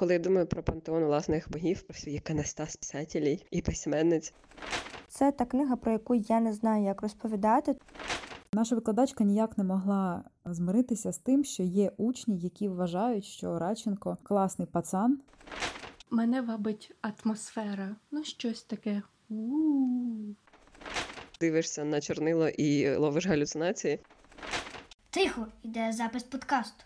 Коли я думаю про пантеон власних богів, про свій канастас писателів і письменниць, Це та книга, про яку я не знаю, як розповідати. Наша викладачка ніяк не могла змиритися з тим, що є учні, які вважають, що Радченко класний пацан. Мене вабить атмосфера. Ну, щось таке. У-у-у. дивишся на чорнило і ловиш галюцинації. Тихо, іде запис подкасту.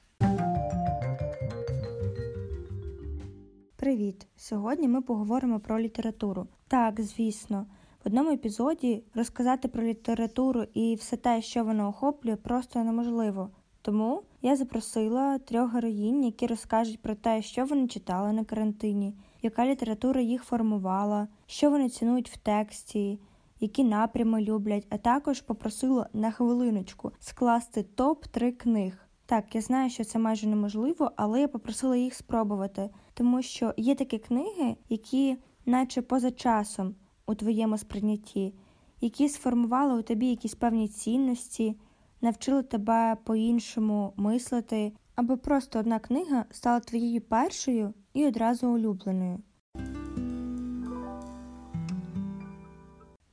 Привіт! Сьогодні ми поговоримо про літературу. Так, звісно, в одному епізоді розказати про літературу і все те, що вона охоплює, просто неможливо. Тому я запросила трьох героїнь, які розкажуть про те, що вони читали на карантині, яка література їх формувала, що вони цінують в тексті, які напрями люблять, а також попросила на хвилиночку скласти топ 3 книг. Так, я знаю, що це майже неможливо, але я попросила їх спробувати, тому що є такі книги, які, наче поза часом у твоєму сприйнятті, які сформували у тобі якісь певні цінності, навчили тебе по-іншому мислити, або просто одна книга стала твоєю першою і одразу улюбленою.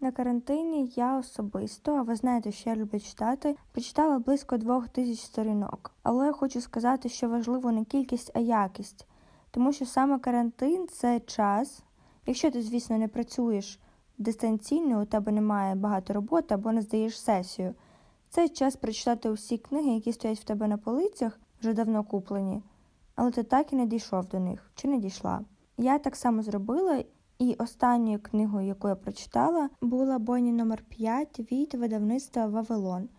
На карантині я особисто, а ви знаєте, що я люблю читати, прочитала близько двох тисяч сторінок. Але хочу сказати, що важливо не кількість, а якість, тому що саме карантин це час. Якщо ти, звісно, не працюєш дистанційно, у тебе немає багато роботи або не здаєш сесію. Це час прочитати усі книги, які стоять в тебе на полицях, вже давно куплені, але ти так і не дійшов до них чи не дійшла. Я так само зробила, і останньою книгою, яку я прочитала, була Бонні номер 5 від видавництва Вавилон.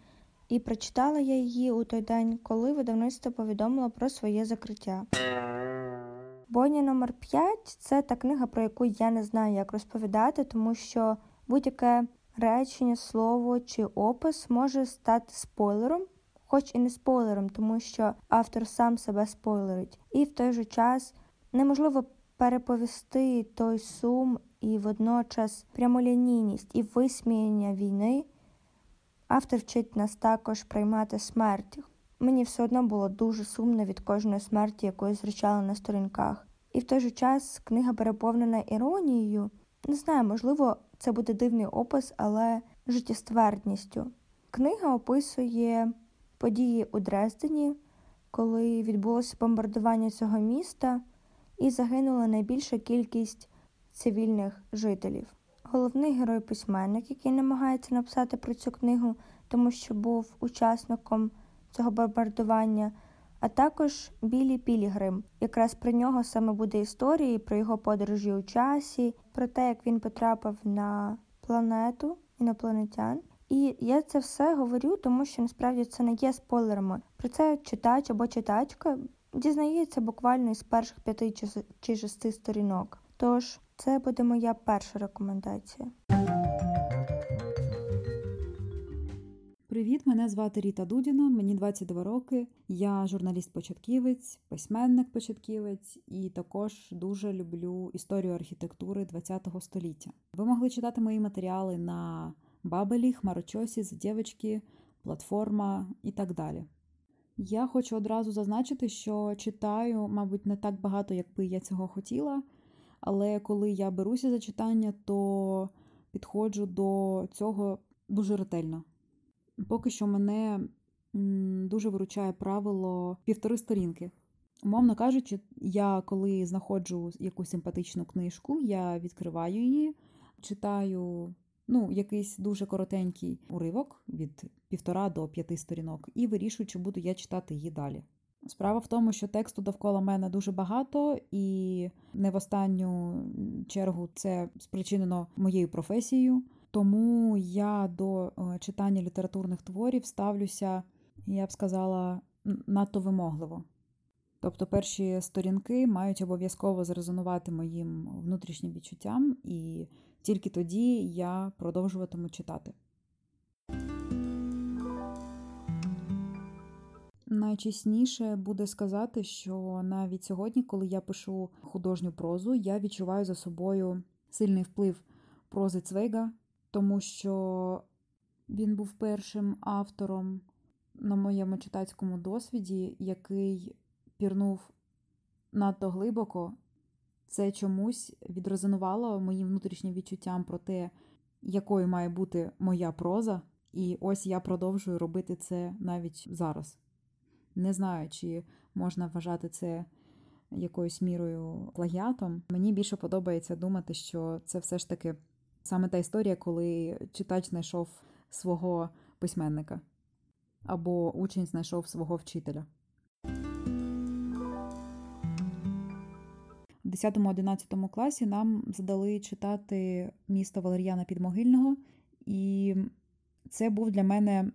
І прочитала я її у той день, коли видавництво повідомило про своє закриття. Бонні номер 5 це та книга, про яку я не знаю, як розповідати, тому що будь-яке речення, слово чи опис може стати спойлером, хоч і не спойлером, тому що автор сам себе спойлерить. І в той же час неможливо переповісти той сум і водночас прямолінійність і висміяння війни. Автор вчить нас також приймати смерть. Мені все одно було дуже сумно від кожної смерті, якої зустрічали на сторінках. І в той же час книга переповнена іронією. Не знаю, можливо, це буде дивний опис, але життєствердністю. Книга описує події у Дрездені, коли відбулося бомбардування цього міста і загинула найбільша кількість цивільних жителів. Головний герой письменник, який намагається написати про цю книгу, тому що був учасником цього бомбардування, а також Білі Пілігрим. Якраз про нього саме буде історія, про його подорожі у часі, про те, як він потрапив на планету інопланетян. І я це все говорю, тому що насправді це не є спойлерами. Про це читач або читачка дізнається буквально із перших п'яти чи шести сторінок. Тож це буде моя перша рекомендація. Привіт, мене звати Ріта Дудіна, мені 22 роки. Я журналіст-початківець, письменник-початківець і також дуже люблю історію архітектури ХХ століття. Ви могли читати мої матеріали на Бабелі, Хмарочосі, Дєвочки, платформа і так далі. Я хочу одразу зазначити, що читаю, мабуть, не так багато, як би я цього хотіла, але коли я беруся за читання, то підходжу до цього дуже ретельно. Поки що мене дуже виручає правило півтори сторінки. Умовно кажучи, я коли знаходжу якусь симпатичну книжку, я відкриваю її, читаю ну, якийсь дуже коротенький уривок від півтора до п'яти сторінок, і вирішую, чи буду я читати її далі. Справа в тому, що тексту довкола мене дуже багато, і не в останню чергу це спричинено моєю професією. Тому я до е, читання літературних творів ставлюся, я б сказала, надто вимогливо. Тобто перші сторінки мають обов'язково зрезонувати моїм внутрішнім відчуттям, і тільки тоді я продовжуватиму читати. Найчесніше буде сказати, що навіть сьогодні, коли я пишу художню прозу, я відчуваю за собою сильний вплив прози Цвейга, тому що він був першим автором на моєму читацькому досвіді, який пірнув надто глибоко. Це чомусь відрезонувало моїм внутрішнім відчуттям про те, якою має бути моя проза, і ось я продовжую робити це навіть зараз. Не знаю, чи можна вважати це якоюсь мірою плагіатом. Мені більше подобається думати, що це все ж таки саме та історія, коли читач знайшов свого письменника або учень знайшов свого вчителя. В 10-11 класі нам задали читати місто Валер'яна Підмогильного, і це був для мене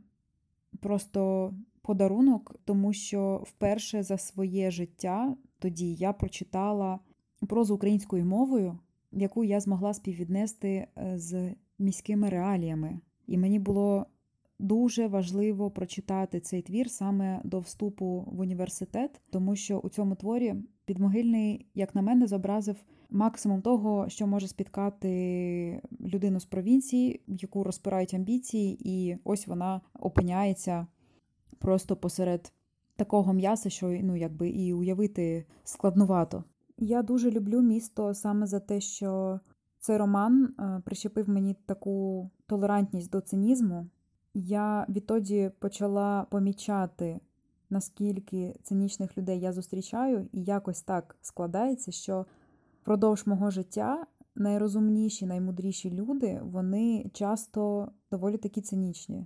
просто подарунок, тому що вперше за своє життя тоді я прочитала прозу українською мовою, яку я змогла співвіднести е, з міськими реаліями. І мені було дуже важливо прочитати цей твір саме до вступу в університет, тому що у цьому творі підмогильний, як на мене, зобразив максимум того, що може спіткати людину з провінції, яку розпирають амбіції, і ось вона опиняється просто посеред такого м'яса, що ну, якби і уявити складнувато. Я дуже люблю місто саме за те, що цей роман е, прищепив мені таку толерантність до цинізму. Я відтоді почала помічати, наскільки цинічних людей я зустрічаю, і якось так складається, що впродовж мого життя найрозумніші, наймудріші люди вони часто доволі такі цинічні.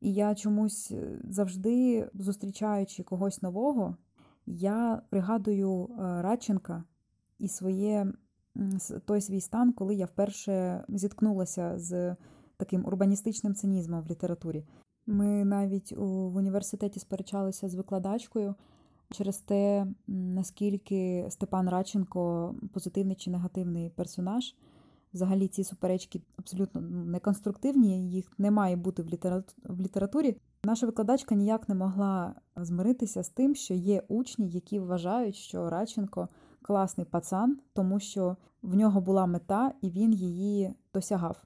І я чомусь е, завжди, зустрічаючи когось нового, я пригадую е, Радченка і своє той свій стан, коли я вперше зіткнулася з таким урбаністичним цинізмом в літературі. Ми навіть в університеті сперечалися з викладачкою через те, наскільки Степан Радченко позитивний чи негативний персонаж. Взагалі ці суперечки абсолютно ну, неконструктивні, їх не має бути в літературі. Наша викладачка ніяк не могла змиритися з тим, що є учні, які вважають, що Радченко класний пацан, тому що в нього була мета і він її досягав.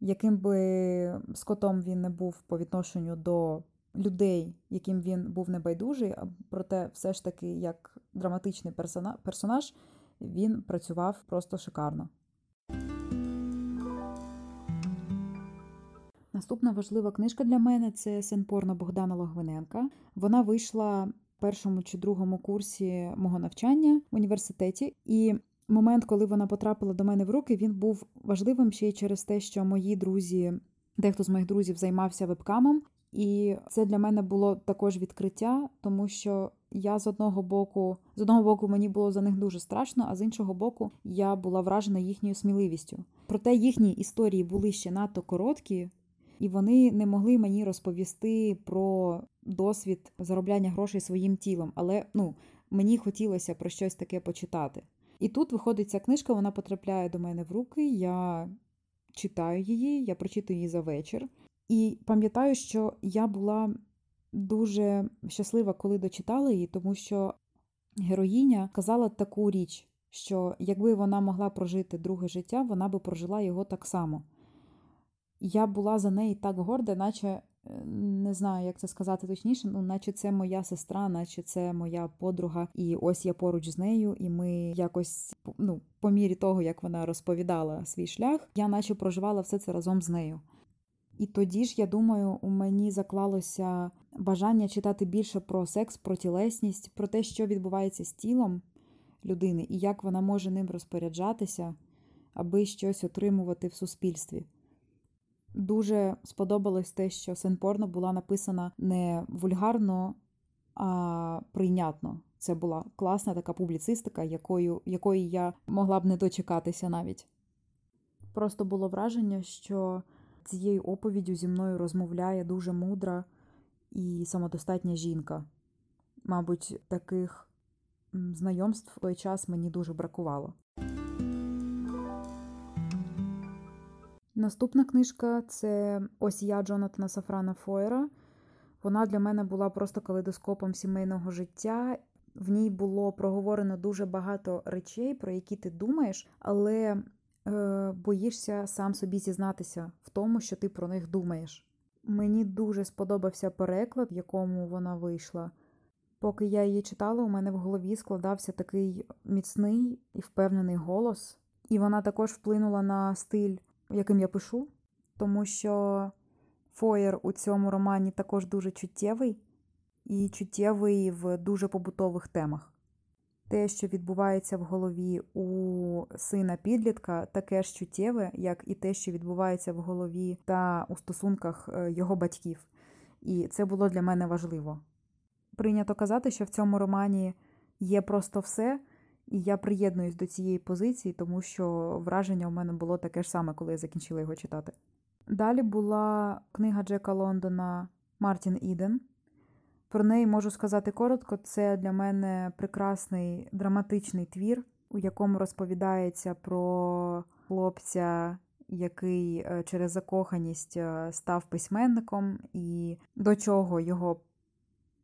Яким би скотом він не був по відношенню до людей, яким він був небайдужий, проте все ж таки, як драматичний персонаж, він працював просто шикарно. Наступна важлива книжка для мене це сенпорно Богдана Логвиненка. Вона вийшла в першому чи другому курсі мого навчання в університеті, і момент, коли вона потрапила до мене в руки, він був важливим ще й через те, що мої друзі, дехто з моїх друзів займався вебкамом, і це для мене було також відкриття, тому що я з одного боку, з одного боку, мені було за них дуже страшно, а з іншого боку, я була вражена їхньою сміливістю. Проте їхні історії були ще надто короткі, і вони не могли мені розповісти про досвід заробляння грошей своїм тілом. Але ну, мені хотілося про щось таке почитати. І тут виходить ця книжка, вона потрапляє до мене в руки. Я читаю її, я прочитую її за вечір. І пам'ятаю, що я була дуже щаслива, коли дочитала її, тому що героїня казала таку річ, що якби вона могла прожити друге життя, вона би прожила його так само. Я була за неї так горда, наче е, не знаю, як це сказати точніше, ну наче це моя сестра, наче це моя подруга, і ось я поруч з нею, і ми якось ну, по мірі того, як вона розповідала свій шлях, я наче проживала все це разом з нею. І тоді ж, я думаю, у мені заклалося бажання читати більше про секс, про тілесність, про те, що відбувається з тілом людини і як вона може ним розпоряджатися, аби щось отримувати в суспільстві. Дуже сподобалось те, що сенпорно була написана не вульгарно, а прийнятно. Це була класна така публіцистика, якою, якої я могла б не дочекатися навіть. Просто було враження, що цією оповіддю зі мною розмовляє дуже мудра і самодостатня жінка. Мабуть, таких знайомств в той час мені дуже бракувало. Наступна книжка це Ось я Джонатана Сафрана Фойера. Вона для мене була просто калейдоскопом сімейного життя. В ній було проговорено дуже багато речей, про які ти думаєш, але е, боїшся сам собі зізнатися в тому, що ти про них думаєш. Мені дуже сподобався переклад, в якому вона вийшла. Поки я її читала, у мене в голові складався такий міцний і впевнений голос, і вона також вплинула на стиль, яким я пишу, тому що фоєр у цьому романі також дуже чуттєвий і чуттєвий в дуже побутових темах. Те, що відбувається в голові у сина підлітка, таке ж чуттєве, як і те, що відбувається в голові та у стосунках е, його батьків. І це було для мене важливо. Прийнято казати, що в цьому романі є просто все, і я приєднуюсь до цієї позиції, тому що враження у мене було таке ж саме, коли я закінчила його читати. Далі була книга Джека Лондона Мартін Іден. Про неї можу сказати коротко, це для мене прекрасний драматичний твір, у якому розповідається про хлопця, який е, через закоханість е, став письменником, і до чого його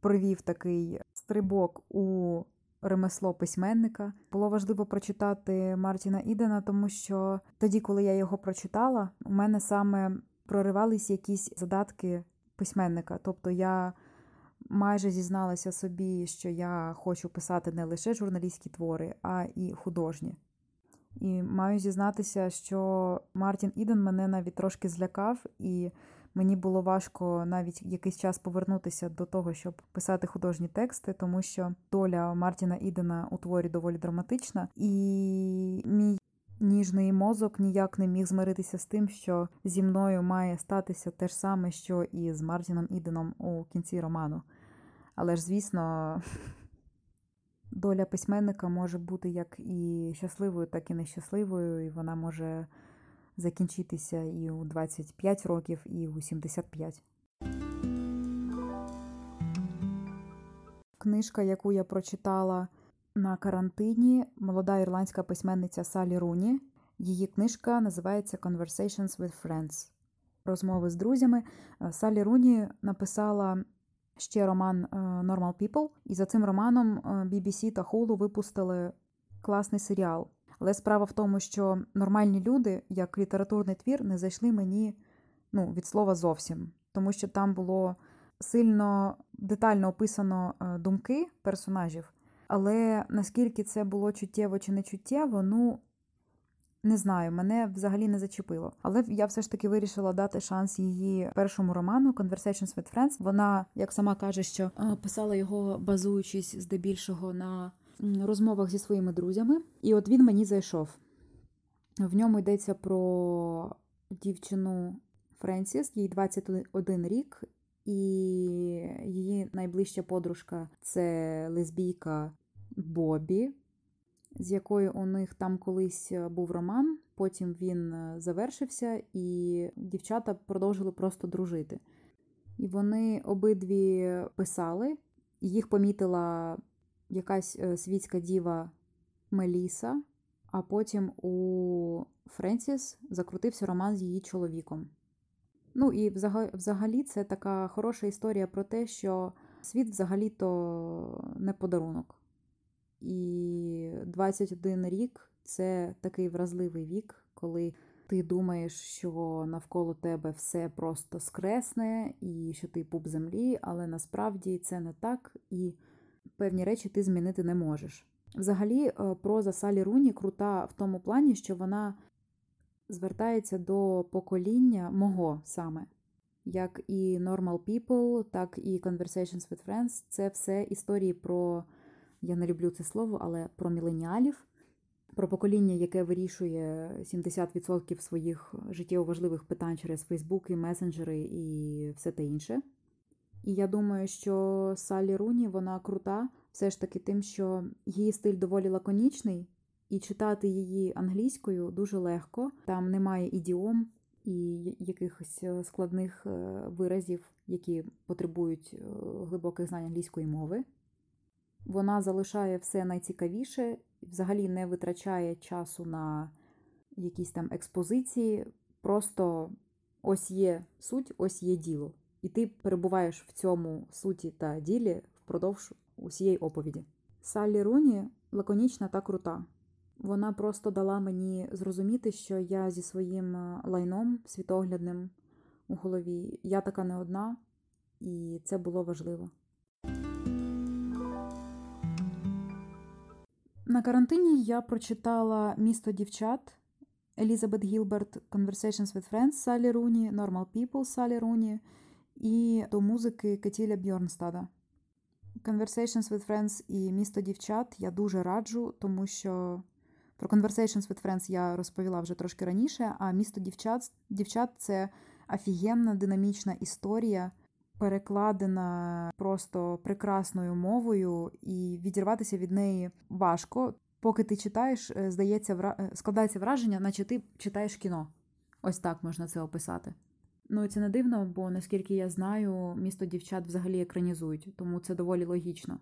привів такий стрибок у ремесло письменника. Було важливо прочитати Мартіна Ідена, тому що тоді, коли я його прочитала, у мене саме проривались якісь задатки письменника. Тобто я майже зізналася собі, що я хочу писати не лише журналістські твори, а і художні. І маю зізнатися, що Мартін Іден мене навіть трошки злякав, і мені було важко навіть якийсь час повернутися до того, щоб писати художні тексти, тому що доля Мартіна Ідена у творі доволі драматична, і мій ніжний мозок ніяк не міг змиритися з тим, що зі мною має статися те ж саме, що і з Мартіном Іденом у кінці роману. Але ж, звісно, доля письменника може бути як і щасливою, так і нещасливою, і вона може закінчитися і у 25 років, і у 75. Книжка, яку я прочитала на карантині, молода ірландська письменниця Салі Руні. Її книжка називається Conversations with Friends. Розмови з друзями. Салі Руні написала ще роман Normal People, і за цим романом BBC та Hulu випустили класний серіал. Але справа в тому, що нормальні люди, як літературний твір, не зайшли мені ну, від слова зовсім, тому що там було сильно детально описано думки персонажів. Але наскільки це було чуттєво чи не чуттєво, ну не знаю, мене взагалі не зачепило. Але я все ж таки вирішила дати шанс її першому роману Conversations with Friends. Вона, як сама каже, що писала його базуючись здебільшого на розмовах зі своїми друзями. І от він мені зайшов. В ньому йдеться про дівчину Френсіс, їй 21 рік, і її найближча подружка це лесбійка Бобі, з якою у них там колись був роман. Потім він завершився, і дівчата продовжили просто дружити. І вони обидві писали, їх помітила якась світська діва Меліса, а потім у Френсіс закрутився роман з її чоловіком. Ну і взагалі це така хороша історія про те, що світ взагалі-то не подарунок. І 21 рік це такий вразливий вік, коли ти думаєш, що навколо тебе все просто скресне і що ти пуп землі, але насправді це не так, і певні речі ти змінити не можеш. Взагалі, проза Салі Руні крута в тому плані, що вона звертається до покоління мого саме. Як і Normal People, так і Conversations with Friends це все історії про, я не люблю це слово, але про міленіалів, про покоління, яке вирішує 70% своїх життєво важливих питань через Фейсбуки, месенджери і все те інше. І я думаю, що Салі Руні вона крута, все ж таки тим, що її стиль доволі лаконічний, і читати її англійською дуже легко. Там немає ідіом і якихось складних виразів, які потребують глибоких знань англійської мови. Вона залишає все найцікавіше, взагалі не витрачає часу на якісь там експозиції. Просто ось є суть, ось є діло. І ти перебуваєш в цьому суті та ділі впродовж усієї оповіді. Саллі Руні лаконічна та крута. Вона просто дала мені зрозуміти, що я зі своїм лайном світоглядним у голові, я така не одна, і це було важливо. На карантині я прочитала Місто дівчат Елізабет Гілберт, Conversations with Friends Салі Руні, Normal People Салі Руні і до музики Кетіля Бьорнстада. Conversations with Friends і Місто дівчат я дуже раджу, тому що про Conversations with Friends я розповіла вже трошки раніше, а місто дівчат дівчат це офігенна динамічна історія, перекладена просто прекрасною мовою, і відірватися від неї важко. Поки ти читаєш, е, здається. Е, складається враження, наче ти читаєш кіно. Ось так можна це описати. Ну, це не дивно, бо наскільки я знаю, місто дівчат взагалі екранізують, тому це доволі логічно.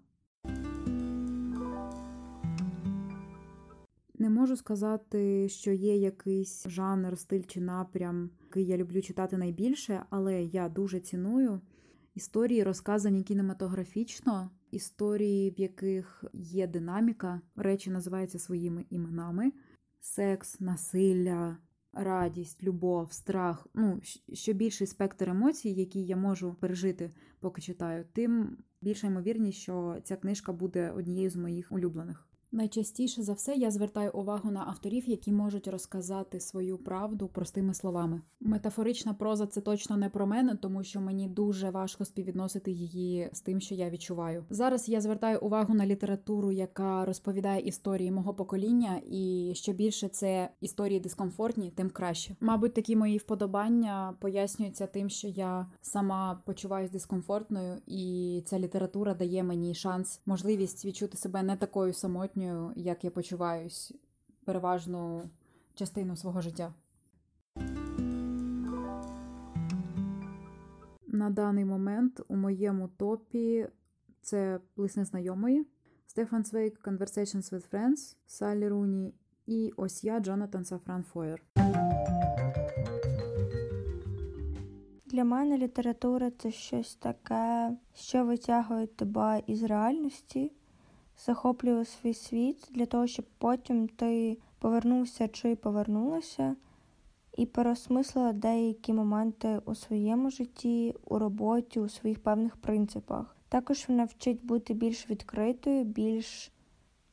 Не можу сказати, що є якийсь жанр, стиль чи напрям, який я люблю читати найбільше, але я дуже ціную історії, розказані кінематографічно, історії, в яких є динаміка, речі називаються своїми іменами: секс, насилля, радість, любов, страх. Ну, що більший спектр емоцій, які я можу пережити, поки читаю, тим більша ймовірність, що ця книжка буде однією з моїх улюблених. Найчастіше за все я звертаю увагу на авторів, які можуть розказати свою правду простими словами. Метафорична проза це точно не про мене, тому що мені дуже важко співвідносити її з тим, що я відчуваю. Зараз я звертаю увагу на літературу, яка розповідає історії мого покоління, і що більше це історії дискомфортні, тим краще. Мабуть, такі мої вподобання пояснюються тим, що я сама почуваюсь дискомфортною, і ця література дає мені шанс, можливість відчути себе не такою самотньою самотньою, як я почуваюсь переважну частину свого життя. На даний момент у моєму топі це лист незнайомої, Стефан Свейк Conversations with Friends, Саллі Руні і ось я Джонатан Сафран Фойер. Для мене література це щось таке, що витягує тебе із реальності захоплює свій світ для того, щоб потім ти повернувся чи повернулася і переосмислила деякі моменти у своєму житті, у роботі, у своїх певних принципах. Також вона вчить бути більш відкритою, більш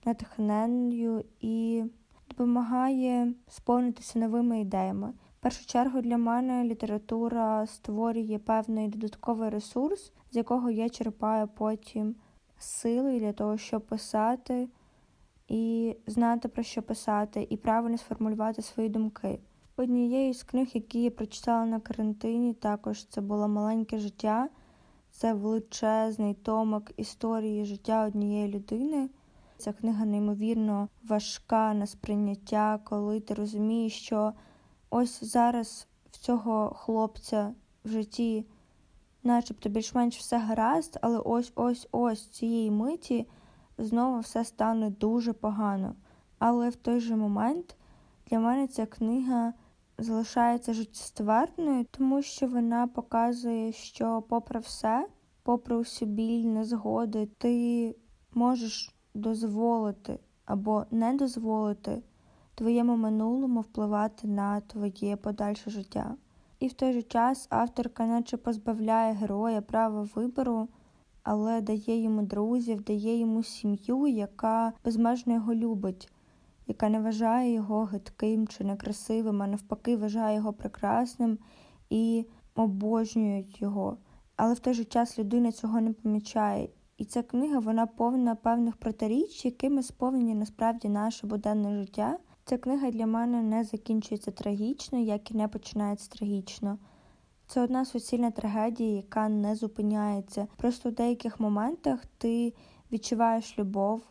натхненною і допомагає сповнитися новими ідеями. В першу чергу для мене література створює певний додатковий ресурс, з якого я черпаю потім сили для того, щоб писати, і знати про що писати, і правильно сформулювати свої думки. Однією з книг, які я прочитала на карантині, також це було маленьке життя, це величезний томок історії життя однієї людини. Ця книга неймовірно важка на сприйняття, коли ти розумієш, що ось зараз в цього хлопця в житті начебто більш-менш все гаразд, але ось-ось-ось цієї миті знову все стане дуже погано. Але в той же момент для мене ця книга залишається життєствердною, тому що вона показує, що, попри все, попри усю біль, незгоди, ти можеш дозволити або не дозволити твоєму минулому впливати на твоє подальше життя. І в той же час авторка наче позбавляє героя права вибору, але дає йому друзів, дає йому сім'ю, яка безмежно його любить, яка не вважає його гидким чи некрасивим, а навпаки, вважає його прекрасним і обожнюють його. Але в той же час людина цього не помічає. І ця книга вона повна певних протиріч, якими сповнені насправді наше буденне життя. Ця книга для мене не закінчується трагічно, як і не починається трагічно. Це одна суцільна трагедія, яка не зупиняється. Просто в деяких моментах ти відчуваєш любов,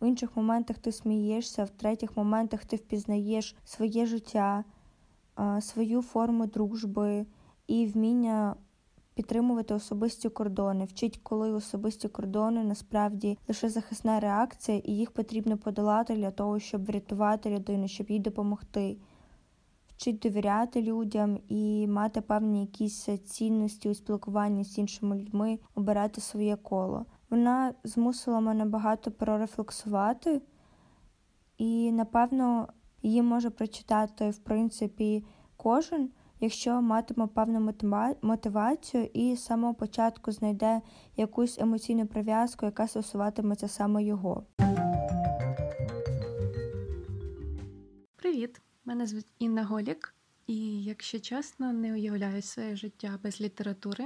в інших моментах ти смієшся, в третіх моментах ти впізнаєш своє життя, свою форму дружби і вміння підтримувати особисті кордони, вчить, коли особисті кордони насправді лише захисна реакція, і їх потрібно подолати для того, щоб врятувати людину, щоб їй допомогти. Вчить довіряти людям і мати певні якісь цінності у спілкуванні з іншими людьми, обирати своє коло. Вона змусила мене багато прорефлексувати, і, напевно, її може прочитати в принципі кожен якщо матиме певну мотивацію і з самого початку знайде якусь емоційну прив'язку, яка стосуватиметься саме його. Привіт! Мене звуть Інна Голік, і, якщо чесно, не уявляю своє життя без літератури.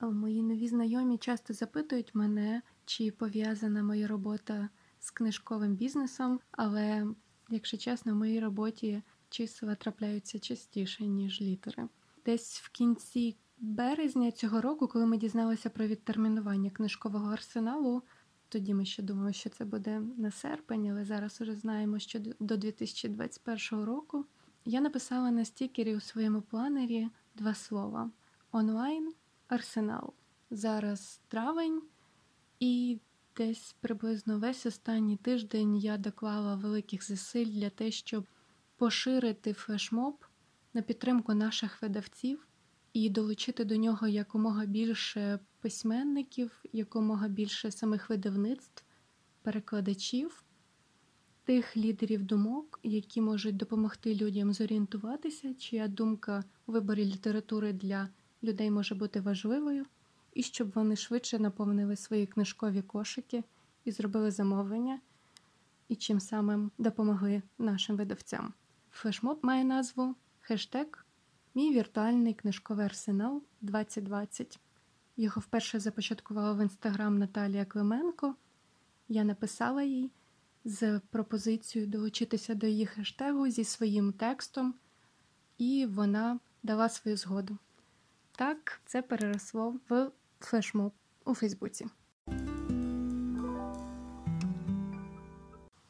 Мої нові знайомі часто запитують мене, чи пов'язана моя робота з книжковим бізнесом, але, якщо чесно, в моїй роботі числа трапляються частіше, ніж літери. Десь в кінці березня цього року, коли ми дізналися про відтермінування книжкового арсеналу, тоді ми ще думали, що це буде на серпень, але зараз уже знаємо, що до 2021 року я написала на стікері у своєму планері два слова: онлайн арсенал. Зараз травень, і десь приблизно весь останній тиждень я доклала великих зусиль для те, щоб поширити флешмоб на підтримку наших видавців і долучити до нього якомога більше письменників, якомога більше самих видавництв, перекладачів, тих лідерів думок, які можуть допомогти людям зорієнтуватися, чия думка у виборі літератури для людей може бути важливою, і щоб вони швидше наповнили свої книжкові кошики і зробили замовлення, і чим самим допомогли нашим видавцям. Флешмоб має назву хештег Мій віртуальний книжковий арсенал 2020. Його вперше започаткувала в інстаграм Наталія Клименко. Я написала їй з пропозицією долучитися до її хештегу зі своїм текстом, і вона дала свою згоду. Так, це переросло в флешмоб у Фейсбуці.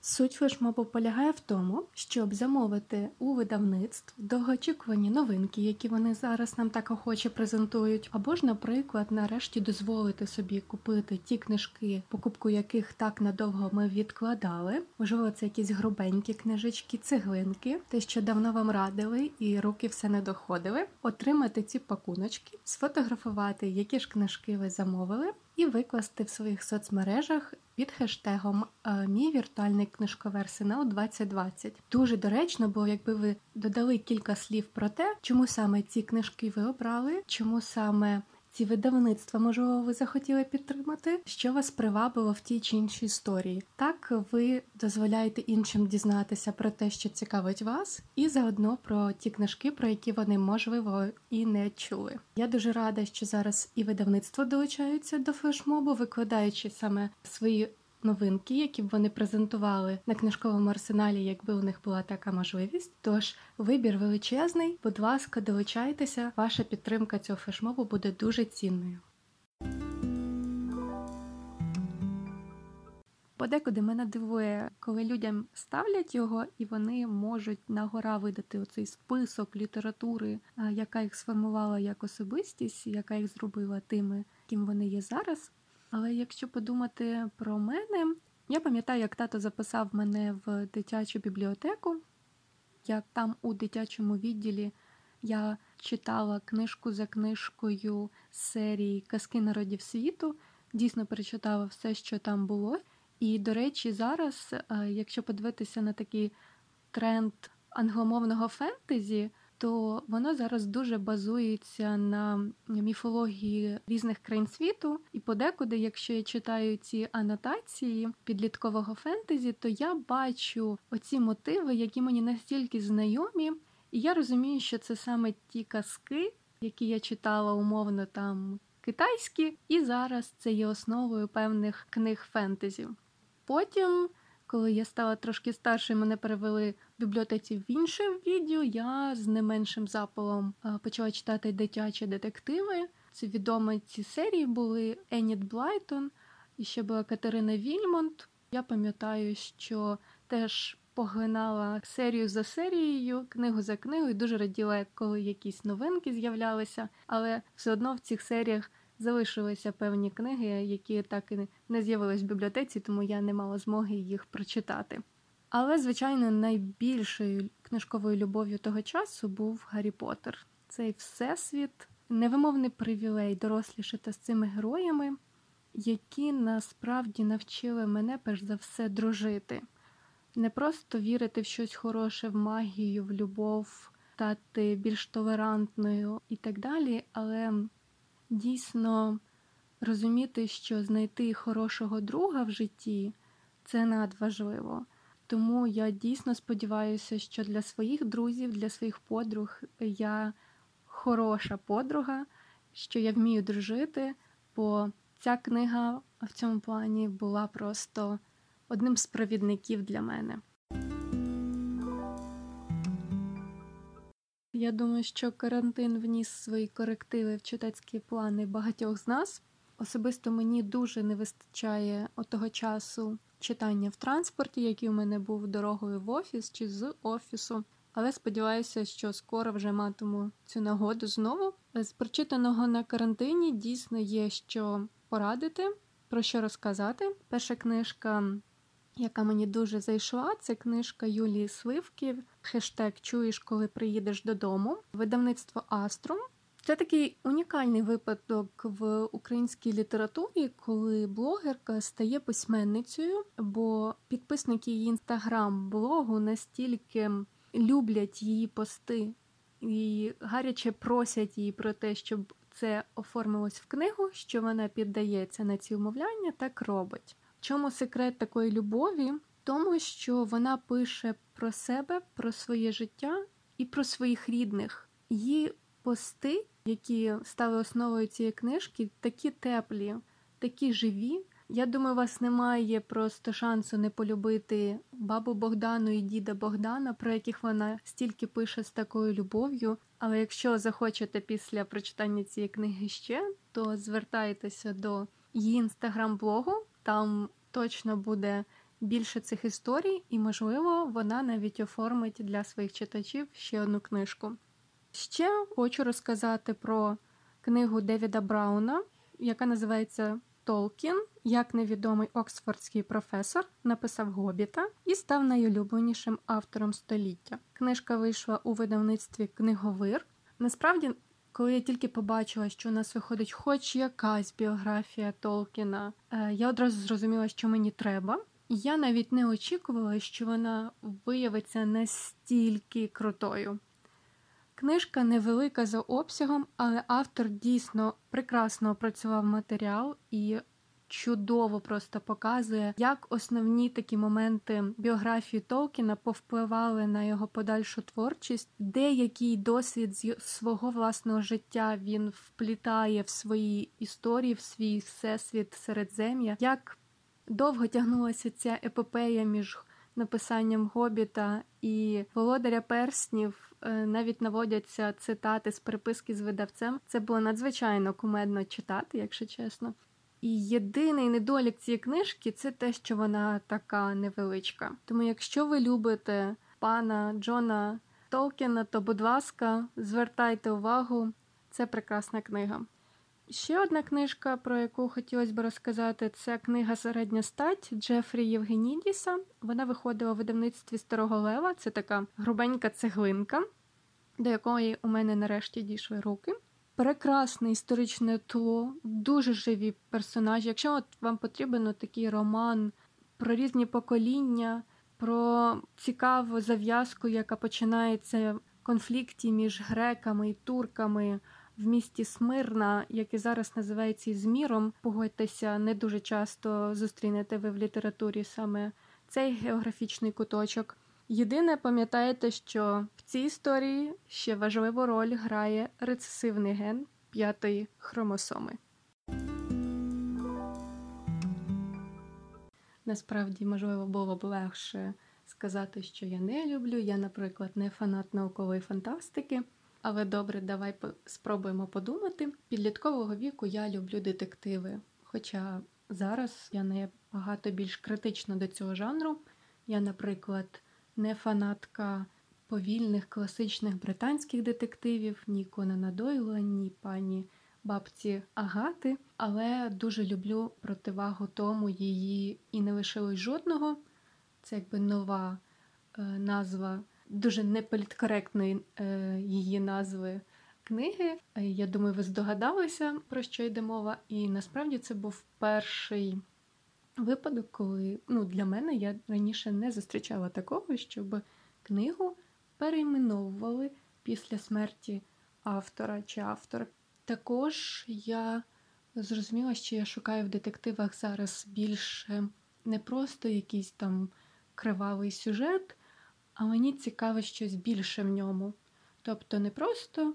Суть флешмобу полягає в тому, щоб замовити у видавництв довгоочікувані новинки, які вони зараз нам так охоче презентують, або ж, наприклад, нарешті дозволити собі купити ті книжки, покупку яких так надовго ми відкладали. Можливо, це якісь грубенькі книжечки, цеглинки, те, що давно вам радили, і руки все не доходили. Отримати ці пакуночки, сфотографувати, які ж книжки ви замовили, і викласти в своїх соцмережах під хештегом е, Мій віртуальний книжковий арсенал 2020. Дуже доречно, бо якби ви додали кілька слів про те, чому саме ці книжки ви обрали, чому саме ці видавництва, можливо, ви захотіли підтримати, що вас привабило в тій чи іншій історії. Так ви дозволяєте іншим дізнатися про те, що цікавить вас, і заодно про ті книжки, про які вони можливо і не чули. Я дуже рада, що зараз і видавництво долучаються до флешмобу, викладаючи саме свої новинки, які б вони презентували на книжковому арсеналі, якби у них була така можливість. Тож вибір величезний. Будь ласка, долучайтеся. Ваша підтримка цього флешмобу буде дуже цінною. Подекуди мене дивує, коли людям ставлять його, і вони можуть на гора видати оцей список літератури, яка їх сформувала як особистість, яка їх зробила тими, ким вони є зараз. Але якщо подумати про мене, я пам'ятаю, як тато записав мене в дитячу бібліотеку, як там у дитячому відділі я читала книжку за книжкою з серії Казки народів світу, дійсно перечитала все, що там було. І, до речі, зараз, е, якщо подивитися на такий тренд англомовного фентезі, то воно зараз дуже базується на міфології різних країн світу. І подекуди, якщо я читаю ці анотації підліткового фентезі, то я бачу оці мотиви, які мені настільки знайомі, і я розумію, що це саме ті казки, які я читала умовно там китайські, і зараз це є основою певних книг фентезі. Потім коли я стала трошки старшою, мене перевели в бібліотеці в інше відділ, я з не меншим запалом почала читати дитячі детективи. Це відомі ці серії були Еніт Блайтон і ще була Катерина Вільмонт. Я пам'ятаю, що теж поглинала серію за серією, книгу за книгою, дуже раділа, коли якісь новинки з'являлися, але все одно в цих серіях залишилися певні книги, які так і не з'явились в бібліотеці, тому я не мала змоги їх прочитати. Але, звичайно, найбільшою книжковою любов'ю того часу був Гаррі Поттер. Цей всесвіт, невимовний привілей дорослішати з цими героями, які насправді навчили мене перш за все дружити. Не просто вірити в щось хороше, в магію, в любов, стати більш толерантною і так далі, але дійсно розуміти, що знайти хорошого друга в житті це надважливо. Тому я дійсно сподіваюся, що для своїх друзів, для своїх подруг я хороша подруга, що я вмію дружити, бо ця книга в цьому плані була просто одним з провідників для мене. Я думаю, що карантин вніс свої корективи в читацькі плани багатьох з нас. Особисто мені дуже не вистачає того часу читання в транспорті, який у мене був дорогою в офіс чи з офісу. Але сподіваюся, що скоро вже матиму цю нагоду знову. З прочитаного на карантині дійсно є що порадити, про що розказати. Перша книжка, яка мені дуже зайшла, це книжка Юлії Сливки. Хештег Чуєш, коли приїдеш додому. Видавництво Аструм. Це такий унікальний випадок в українській літературі, коли блогерка стає письменницею, бо підписники її інстаграм-блогу настільки люблять її пости і гаряче просять її про те, щоб це оформилось в книгу, що вона піддається на ці умовляння, так робить. В чому секрет такої любові? Тому що вона пише про себе, про своє життя і про своїх рідних. Її пости, які стали основою цієї книжки, такі теплі, такі живі. Я думаю, у вас немає просто шансу не полюбити бабу Богдану і діда Богдана, про яких вона стільки пише з такою любов'ю. Але якщо захочете після прочитання цієї книги ще, то звертайтеся до її інстаграм-блогу, там точно буде більше цих історій, і, можливо, вона навіть оформить для своїх читачів ще одну книжку. Ще хочу розказати про книгу Девіда Брауна, яка називається Толкін, як невідомий оксфордський професор, написав Гобіта і став найулюбленішим автором століття. Книжка вийшла у видавництві книговир. Насправді, коли я тільки побачила, що у нас виходить хоч якась біографія Толкіна, е, я одразу зрозуміла, що мені треба. Я навіть не очікувала, що вона виявиться настільки крутою. Книжка невелика за обсягом, але автор дійсно прекрасно опрацював матеріал і чудово просто показує, як основні такі моменти біографії Толкіна повпливали на його подальшу творчість, деякий досвід з свого власного життя він вплітає в свої історії, в свій всесвіт середзем'я. Як довго тягнулася ця епопея між написанням Гобіта і Володаря Перснів навіть наводяться цитати з переписки з видавцем. Це було надзвичайно кумедно читати, якщо чесно. І єдиний недолік цієї книжки це те, що вона така невеличка. Тому, якщо ви любите пана Джона Толкіна, то, будь ласка, звертайте увагу, це прекрасна книга. Ще одна книжка, про яку хотілося б розказати, це книга Середня стать Джефрі Євгенідіса. Вона виходила в видавництві Старого Лева. Це така грубенька цеглинка, до якої у мене нарешті дійшли руки. Прекрасне історичне тло, дуже живі персонажі. Якщо от вам потрібен такий роман про різні покоління, про цікаву зав'язку, яка починається в конфлікті між греками і турками в місті Смирна, яке зараз називається Ізміром, погодьтеся, не дуже часто зустрінете ви в літературі саме цей географічний куточок. Єдине, пам'ятаєте, що в цій історії ще важливу роль грає рецесивний ген п'ятої хромосоми. Насправді, можливо, було б легше сказати, що я не люблю. Я, наприклад, не фанат наукової фантастики. Але добре, давай спробуємо подумати. Підліткового віку я люблю детективи. Хоча зараз я не багато більш критична до цього жанру. Я, наприклад, не фанатка повільних класичних британських детективів, ні Конана Дойла, ні пані бабці Агати, але дуже люблю противагу тому її і не лишилось жодного. Це якби нова е, назва дуже неполіткоректної е, її назви книги. Е, я думаю, ви здогадалися, про що йде мова. І насправді це був перший випадок, коли ну, для мене я раніше не зустрічала такого, щоб книгу перейменовували після смерті автора чи автора. Також я зрозуміла, що я шукаю в детективах зараз більше не просто якісь там кривавий сюжет, а мені цікаве щось більше в ньому. Тобто не просто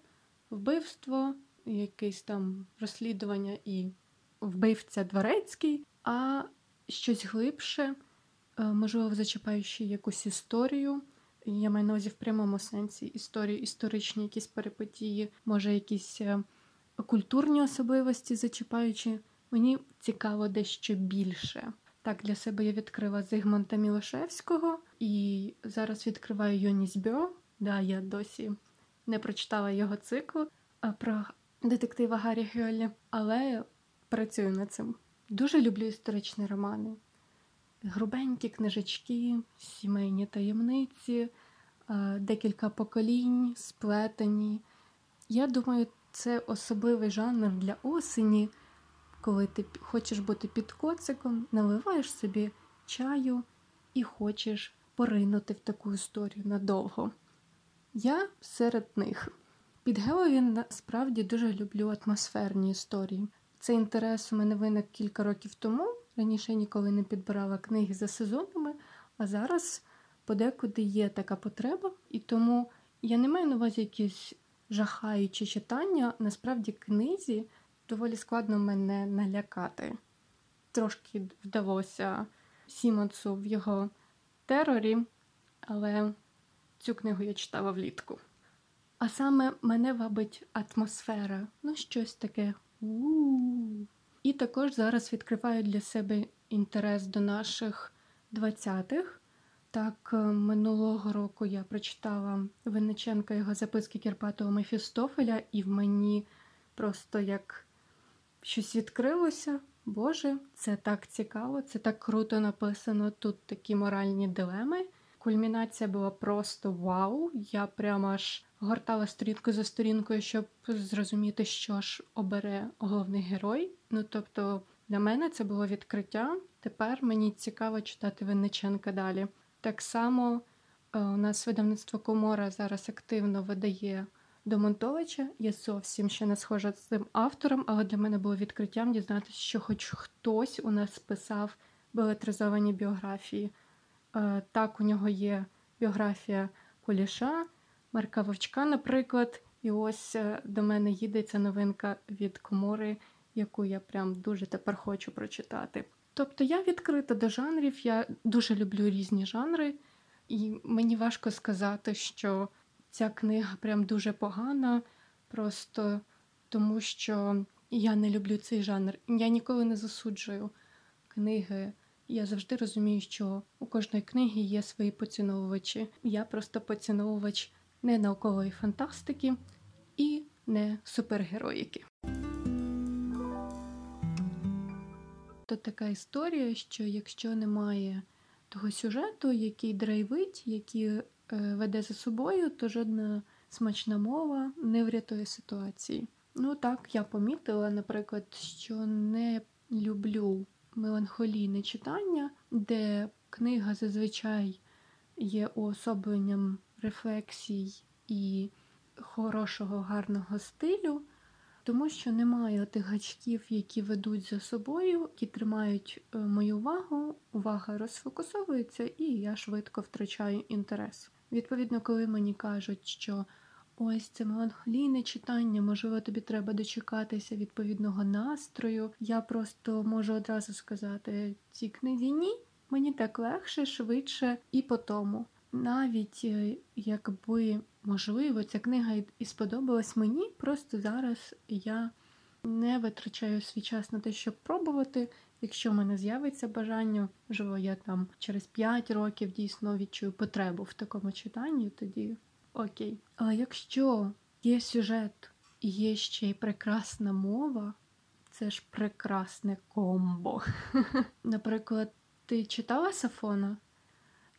вбивство, якесь там розслідування і вбивця дворецький, а щось глибше, е, можливо, зачіпаючи якусь історію. Я маю на увазі в прямому сенсі історії, історичні якісь перипетії, може, якісь е, культурні особливості зачіпаючи. Мені цікаво дещо більше. Так, для себе я відкрила Зигмунта Мілошевського і зараз відкриваю Йоніс Бьо. Да, я досі не прочитала його цикл про детектива Гаррі Гьолі, але працюю над цим. Дуже люблю історичні романи. Грубенькі книжечки, сімейні таємниці, декілька поколінь, сплетені. Я думаю, це особливий жанр для осені, коли ти хочеш бути під коциком, наливаєш собі чаю і хочеш поринути в таку історію надовго. Я серед них. Під Геловін насправді дуже люблю атмосферні історії. Цей інтерес у мене виник кілька років тому. Раніше я ніколи не підбирала книги за сезонами, а зараз подекуди є така потреба, і тому я не маю на увазі якісь жахаючі читання. Насправді, книзі доволі складно мене налякати. Трошки вдалося Сімонсу в його терорі, але цю книгу я читала влітку. А саме мене вабить атмосфера, ну щось таке. У-у-у. І також зараз відкриваю для себе інтерес до наших 20-х. Так, е, минулого року я прочитала Винниченка його записки Кірпатого Мефістофеля, і в мені просто як щось відкрилося. Боже, це так цікаво, це так круто написано. Тут такі моральні дилеми. Кульмінація була просто вау. Я прямо аж гортала сторінку за сторінкою, щоб зрозуміти, що ж обере головний герой. Ну тобто, для мене це було відкриття. Тепер мені цікаво читати Винниченка далі. Так само е, у нас видавництво Комора зараз активно видає Домонтовича. Я зовсім ще не схожа з цим автором, але для мене було відкриттям дізнатися, що хоч хтось у нас писав белетризовані біографії. Е, так, у нього є біографія Куліша, Марка Вовчка, наприклад. І ось е, до мене їде ця новинка від комори, яку я прям дуже тепер хочу прочитати. Тобто я відкрита до жанрів, я дуже люблю різні жанри, і мені важко сказати, що ця книга прям дуже погана, просто тому що я не люблю цей жанр. Я ніколи не засуджую книги. Я завжди розумію, що у кожної книги є свої поціновувачі. Я просто поціновувач не наукової фантастики і не супергероїки. То така історія, що якщо немає того сюжету, який драйвить, який веде за собою, то жодна смачна мова не врятує ситуації. Ну так, я помітила, наприклад, що не люблю меланхолійне читання, де книга зазвичай є уособленням рефлексій і хорошого, гарного стилю, тому що немає тих гачків, які ведуть за собою, які тримають е, мою увагу, увага розфокусовується, і я швидко втрачаю інтерес. Відповідно, коли мені кажуть, що ось це меланхолійне читання, можливо, тобі треба дочекатися відповідного настрою, я просто можу одразу сказати цій книзі ні. Мені так легше, швидше і по тому навіть е, якби можливо ця книга і сподобалась мені, просто зараз я не витрачаю свій час на те, щоб пробувати. Якщо в мене з'явиться бажання, можливо, я там через 5 років дійсно відчую потребу в такому читанні, тоді окей. Але якщо є сюжет і є ще й прекрасна мова, це ж прекрасне комбо. Наприклад, ти читала Сафона?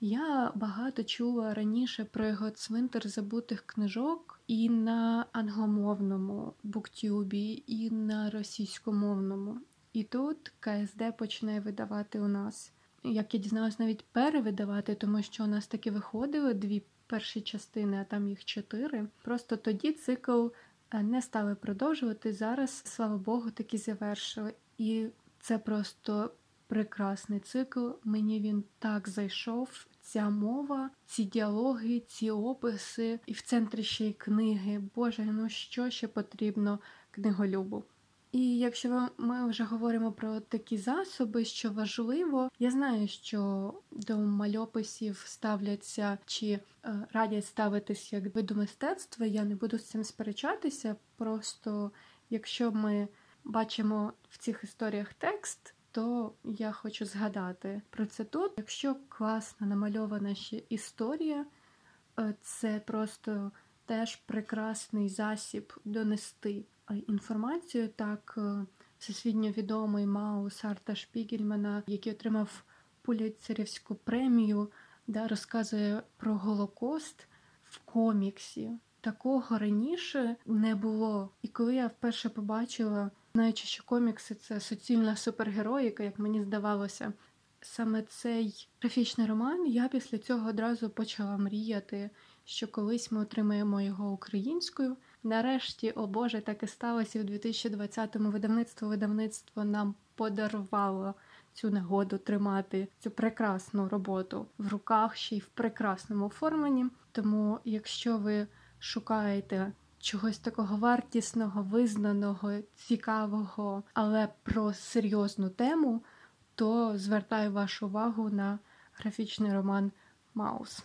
Я багато чула раніше про його цвинтар забутих книжок і на англомовному буктюбі, і на російськомовному. І тут КСД починає видавати у нас. Як я дізналась, навіть перевидавати, тому що у нас таки виходили дві перші частини, а там їх чотири. Просто тоді цикл е, не стали продовжувати. Зараз, слава Богу, таки завершили. І це просто прекрасний цикл. Мені він так зайшов. ця мова, ці діалоги, ці описи, і в центрі ще й книги. Боже, ну що ще потрібно книголюбу? І якщо ми вже говоримо про такі засоби, що важливо, я знаю, що до мальописів ставляться чи е, радять ставитись як виду мистецтва. Я не буду з цим сперечатися. Просто якщо ми бачимо в цих історіях текст, то я хочу згадати про це тут. Якщо класно намальована ще історія, е, це просто теж прекрасний засіб донести інформацію. Так, е, всесвітньо відомий Маус Арта Шпігельмана, який отримав Пуліцерівську премію, да, розказує про Голокост в коміксі. Такого раніше не було. І коли я вперше побачила, знаючи, що комікси це суцільна супергероїка, як мені здавалося, саме цей графічний роман, я після цього одразу почала мріяти, що колись ми отримаємо його українською. Нарешті, о Боже, так і сталося у 2020-му видавництво видавництво нам подарувало цю нагоду тримати цю прекрасну роботу в руках ще й в прекрасному оформленні. Тому, якщо ви шукаєте чогось такого вартісного, визнаного, цікавого, але про серйозну тему, то звертаю вашу увагу на графічний роман Маус.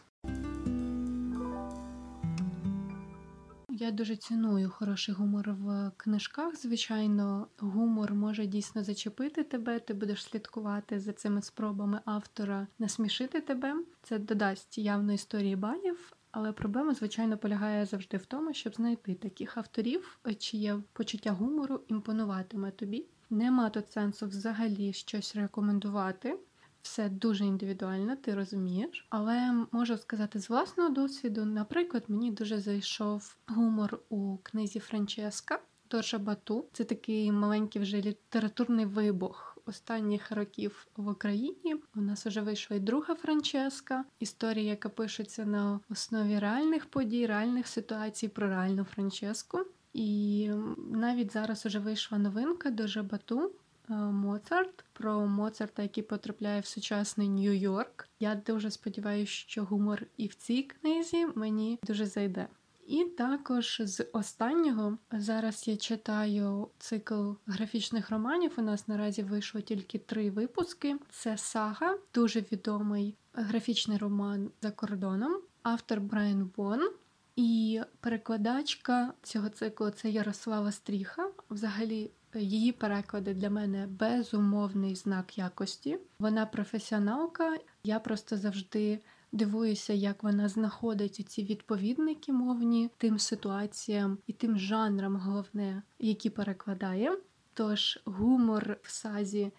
Я дуже ціную хороший гумор в книжках. Звичайно, гумор може дійсно зачепити тебе. Ти будеш слідкувати за цими спробами автора насмішити тебе. Це додасть явно історії балів. Але проблема, звичайно, полягає завжди в тому, щоб знайти таких авторів, чиє почуття гумору імпонуватиме тобі. Нема тут сенсу взагалі щось рекомендувати. Все дуже індивідуально, ти розумієш. Але можу сказати з власного досвіду, наприклад, мені дуже зайшов гумор у книзі Франческа Торша Бату. Це такий маленький вже літературний вибух останніх років в Україні. У нас вже вийшла і друга Франческа, історія, яка пишеться на основі реальних подій, реальних ситуацій про реальну Франческу. І навіть зараз уже вийшла новинка до Жабату. Е, Моцарт про Моцарта, який потрапляє в сучасний Нью-Йорк. Я дуже сподіваюся, що гумор і в цій книзі мені дуже зайде. І також з останнього зараз я читаю цикл графічних романів. У нас наразі вийшло тільки три випуски. Це сага, дуже відомий графічний роман за кордоном, автор Браян Вон. І перекладачка цього циклу це Ярослава Стріха. Взагалі Її переклади для мене безумовний знак якості. Вона професіоналка. Я просто завжди дивуюся, як вона знаходить ці відповідники мовні тим ситуаціям і тим жанрам, головне, які перекладає. Тож гумор в сазі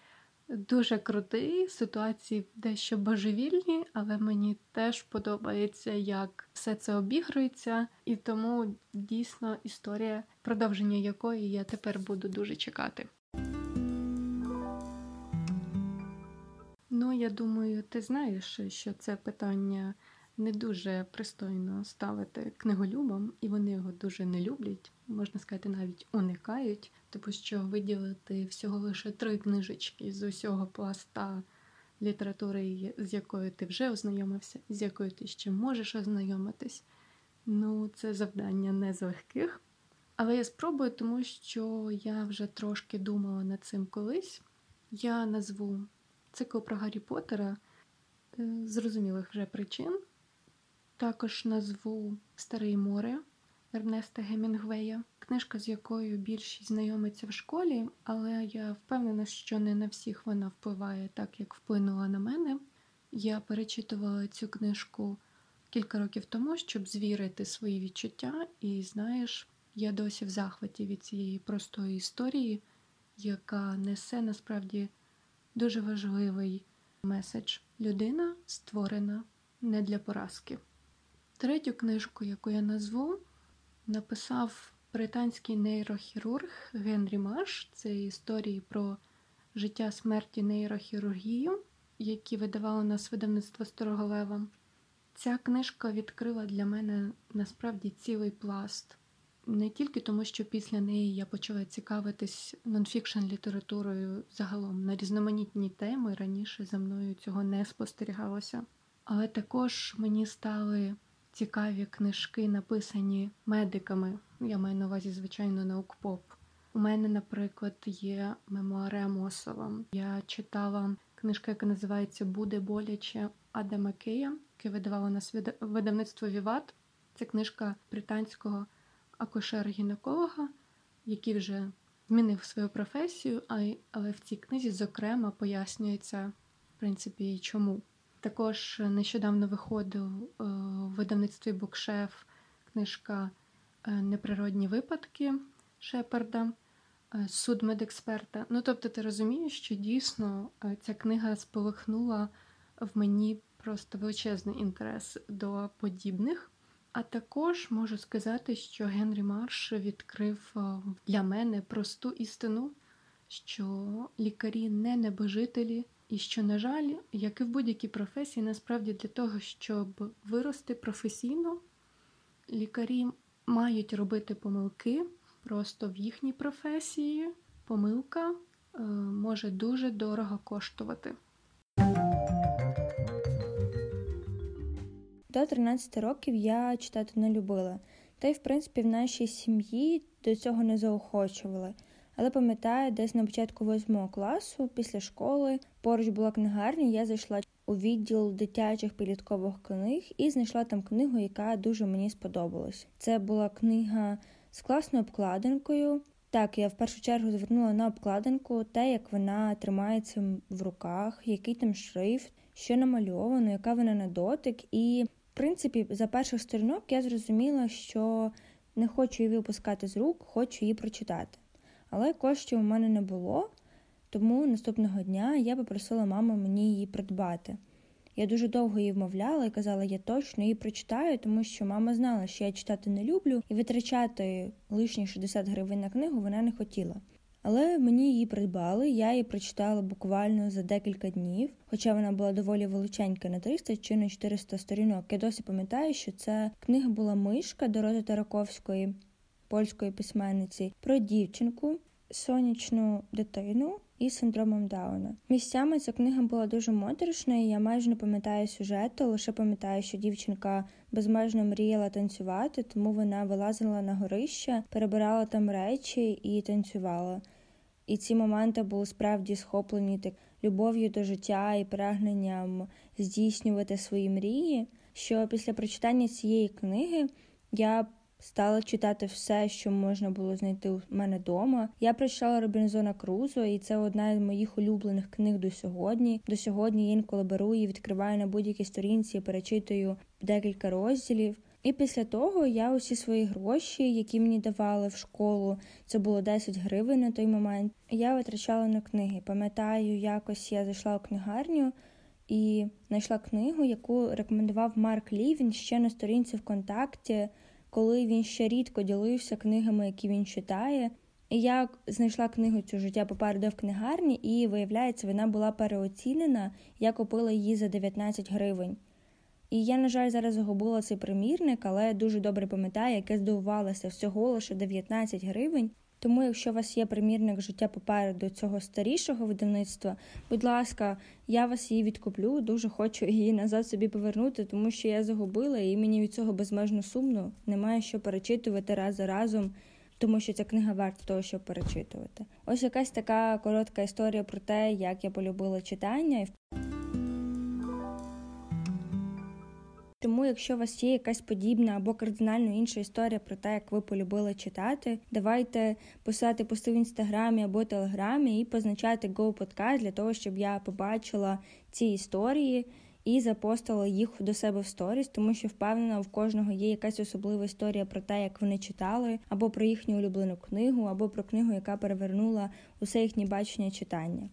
дуже крутий, ситуації дещо божевільні, але мені теж подобається, як все це обігрується, і тому дійсно історія, продовження якої я тепер буду дуже чекати. Ну, я думаю, ти знаєш, що це питання не дуже пристойно ставити книголюбам, і вони його дуже не люблять, можна сказати, навіть уникають, тому що виділити всього лише три книжечки з усього пласта літератури, з якою ти вже ознайомився, з якою ти ще можеш ознайомитись. Ну, це завдання не з легких. Але я спробую, тому що я вже трошки думала над цим колись. Я назву цикл про Гаррі Поттера е, зрозумілих вже причин. Також назву Старе море Ернеста Гемінгвея, книжка, з якою більшість знайомиться в школі, але я впевнена, що не на всіх вона впливає так, як вплинула на мене. Я перечитувала цю книжку кілька років тому, щоб звірити свої відчуття, і знаєш, я досі в захваті від цієї простої історії, яка несе насправді дуже важливий меседж. Людина створена не для поразки. Третю книжку, яку я назву, написав британський нейрохірург Генрі Маш. Це історії про життя смерті нейрохірургію, які видавало нас видавництво Стороголева. Ця книжка відкрила для мене насправді цілий пласт. Не тільки тому, що після неї я почала цікавитись нонфікшн літературою загалом на різноманітні теми раніше за мною цього не спостерігалося. Але також мені стали цікаві книжки, написані медиками. Я маю на увазі, звичайно, наукпоп. У мене, наприклад, є мемуари Амосова. Я читала книжку, яка називається Буде боляче Адама Кея, яке видавало нас видавництво Віват. Це книжка британського акушера-гінеколога, який вже змінив свою професію, але в цій книзі, зокрема, пояснюється, в принципі, чому. Також нещодавно виходив у видавництві Букшеф книжка е, Неприродні випадки Шепарда, е, суд медексперта. Ну, тобто, ти розумієш, що дійсно е, ця книга сполихнула в мені просто величезний інтерес до подібних. А також можу сказати, що Генрі Марш відкрив для мене просту істину, що лікарі не небожителі. І що, на жаль, як і в будь-якій професії, насправді для того, щоб вирости професійно, лікарі мають робити помилки просто в їхній професії. Помилка е, може дуже дорого коштувати. До 13 років я читати не любила, та й в принципі в нашій сім'ї до цього не заохочували. Але пам'ятаю, десь на початку восьмого класу, після школи, поруч була книгарня, я зайшла у відділ дитячих підліткових книг і знайшла там книгу, яка дуже мені сподобалась. Це була книга з класною обкладинкою. Так, я в першу чергу звернула на обкладинку те, як вона тримається в руках, який там шрифт, що намальовано, яка вона на дотик. І, в принципі, за перших сторінок я зрозуміла, що не хочу її випускати з рук, хочу її прочитати. Але коштів у мене не було, тому наступного дня я попросила маму мені її придбати. Я дуже довго її вмовляла і казала, я точно її прочитаю, тому що мама знала, що я читати не люблю, і витрачати лишні 60 гривень на книгу вона не хотіла. Але мені її придбали, я її прочитала буквально за декілька днів, хоча вона була доволі величенька на 300 чи на 400 сторінок. Я досі пам'ятаю, що це книга була мишка Дороти Тараковської польської письменниці про дівчинку, сонячну дитину із синдромом Дауна. Місцями ця книга була дуже моторошна, і я майже не пам'ятаю сюжету, лише пам'ятаю, що дівчинка безмежно мріяла танцювати, тому вона вилазила на горище, перебирала там речі і танцювала. І ці моменти були справді схоплені так любов'ю до життя і прагненням здійснювати свої мрії. Що після прочитання цієї книги я Стала читати все, що можна було знайти у мене вдома. Я прочитала Робінзона Крузо, і це одна з моїх улюблених книг до сьогодні. До сьогодні я інколи беру і відкриваю на будь-якій сторінці, перечитую декілька розділів. І після того я усі свої гроші, які мені давали в школу, це було 10 гривень на той момент. Я витрачала на книги. Пам'ятаю, якось я зайшла у книгарню і знайшла книгу, яку рекомендував Марк Лівін ще на сторінці ВКонтакті коли він ще рідко ділився книгами, які він читає. Я знайшла книгу цю життя попереду в книгарні, і виявляється, вона була переоцінена. Я купила її за 19 гривень. І я, на жаль, зараз загубила цей примірник, але дуже добре пам'ятаю, яке здивувалася всього лише 19 гривень. Тому, якщо у вас є примірник життя попереду цього старішого видавництва, будь ласка, я вас її відкуплю. Дуже хочу її назад собі повернути, тому що я загубила і мені від цього безмежно сумно. Немає що перечитувати раз за разом, тому що ця книга варта того, щоб перечитувати. Ось якась така коротка історія про те, як я полюбила читання. Тому, якщо у вас є якась подібна або кардинально інша історія про те, як ви полюбили читати, давайте писати пости в інстаграмі або телеграмі і позначати Go Podcast для того, щоб я побачила ці історії. І запостила їх до себе в сторіс, тому що впевнена, в кожного є якась особлива історія про те, як вони читали, або про їхню улюблену книгу, або про книгу, яка перевернула усе їхнє бачення читання.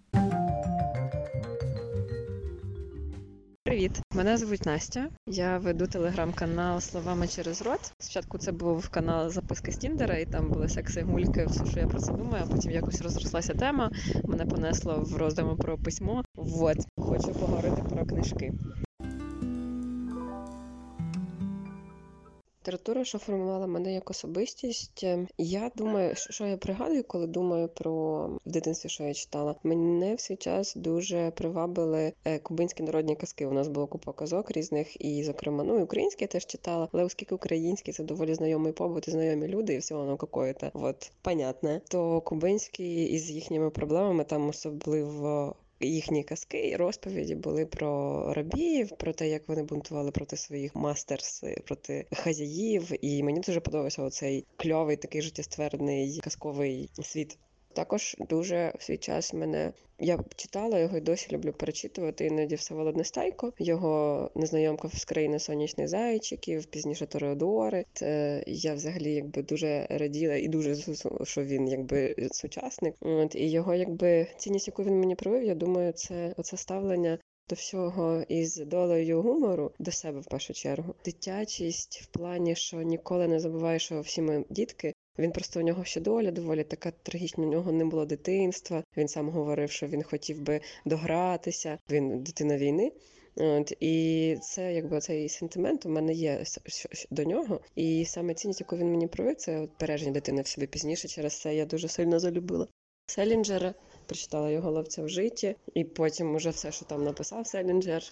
Привіт, мене звуть Настя. Я веду телеграм-канал Словами через рот. Спочатку це був канал Записки з Тіндера, і там були секси, гульки, все, що я про це думаю. А потім якось розрослася тема. Мене понесло в роздуму про письмо. Вот, хочу поговорити про книжки. Література, що формувала мене як особистість. е, Я думаю, що я пригадую, коли думаю про в дитинстві, що я читала. Мене в свій час дуже привабили е, кубинські народні казки. У нас було купа казок різних, і, зокрема, ну і українські я теж читала, але оскільки українські це доволі знайомий побут і знайомі люди, і все воно какое-то от понятне, то кубинські із їхніми проблемами там особливо. Їхні казки і розповіді були про рабіїв, про те, як вони бунтували проти своїх мастерс, проти хазяїв. І мені дуже подобався оцей кльовий такий життєстверний казковий світ. Також дуже в свій час мене я читала його і досі люблю перечитувати іноді Всеволод Нестайко, його незнайомка з країни сонячних зайчиків, пізніше Тореодори. Це я взагалі якби дуже раділа і дуже що він якби сучасник. От і його якби цінність, яку він мені привив, я думаю, це оце ставлення. До всього із долею гумору до себе в першу чергу. Дитячість в плані, що ніколи не забуваєш, що всі ми дітки. Він просто у нього ще доля доволі така трагічна. У нього не було дитинства. Він сам говорив, що він хотів би догратися. Він дитина війни. От і це якби цей сентимент у мене є до нього. І саме цінність, яку він мені провів, це от береження дитини в собі пізніше. Через це я дуже сильно залюбила Селінджера. Прочитала його ловця в житті, і потім уже все, що там написав Селінджер.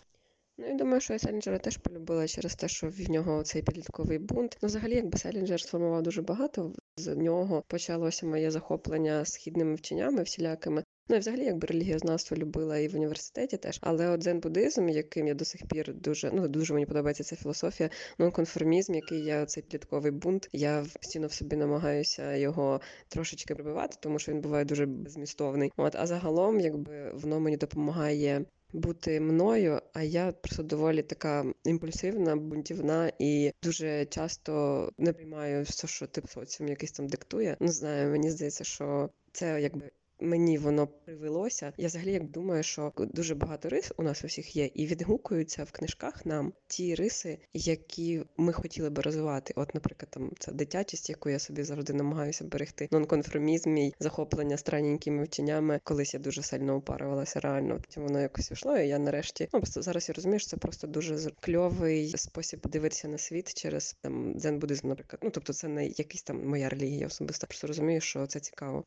Ну і думаю, що я Селінджера теж полюбила через те, що в нього цей підлітковий бунт. Ну, взагалі, якби Селінджер сформував дуже багато. З нього почалося моє захоплення східними вченнями всілякими. Ну і взагалі, якби релігіознавство любила і в університеті теж. Але от дзен-буддизм, яким я до сих пір дуже ну дуже мені подобається ця філософія, нонконформізм, який я цей підлітковий бунт. Я постійно в собі намагаюся його трошечки прибивати, тому що він буває дуже безмістовний. От а загалом, якби воно мені допомагає бути мною, а я просто доволі така імпульсивна, бунтівна і дуже часто не приймаю все, що тип соціум якийсь там диктує. Не знаю, мені здається, що це якби мені воно привелося. Я взагалі як думаю, що дуже багато рис у нас у всіх є, і відгукуються в книжках нам ті риси, які ми хотіли би розвивати. От, наприклад, там ця дитячість, яку я собі завжди намагаюся берегти. Нонконформізм, мій захоплення странненькими вченнями. Колись я дуже сильно упарувалася реально. Потім воно якось йшло, і я нарешті ну просто зараз я розумію, що це просто дуже кльовий спосіб дивитися на світ через там дзен-буддизм, наприклад. Ну тобто, це не якийсь там моя релігія особиста. Просто розумію, що це цікаво.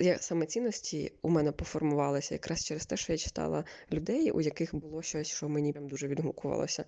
Я саме цінності у мене поформувалися якраз через те, що я читала людей, у яких було щось, що мені прям дуже відгукувалося.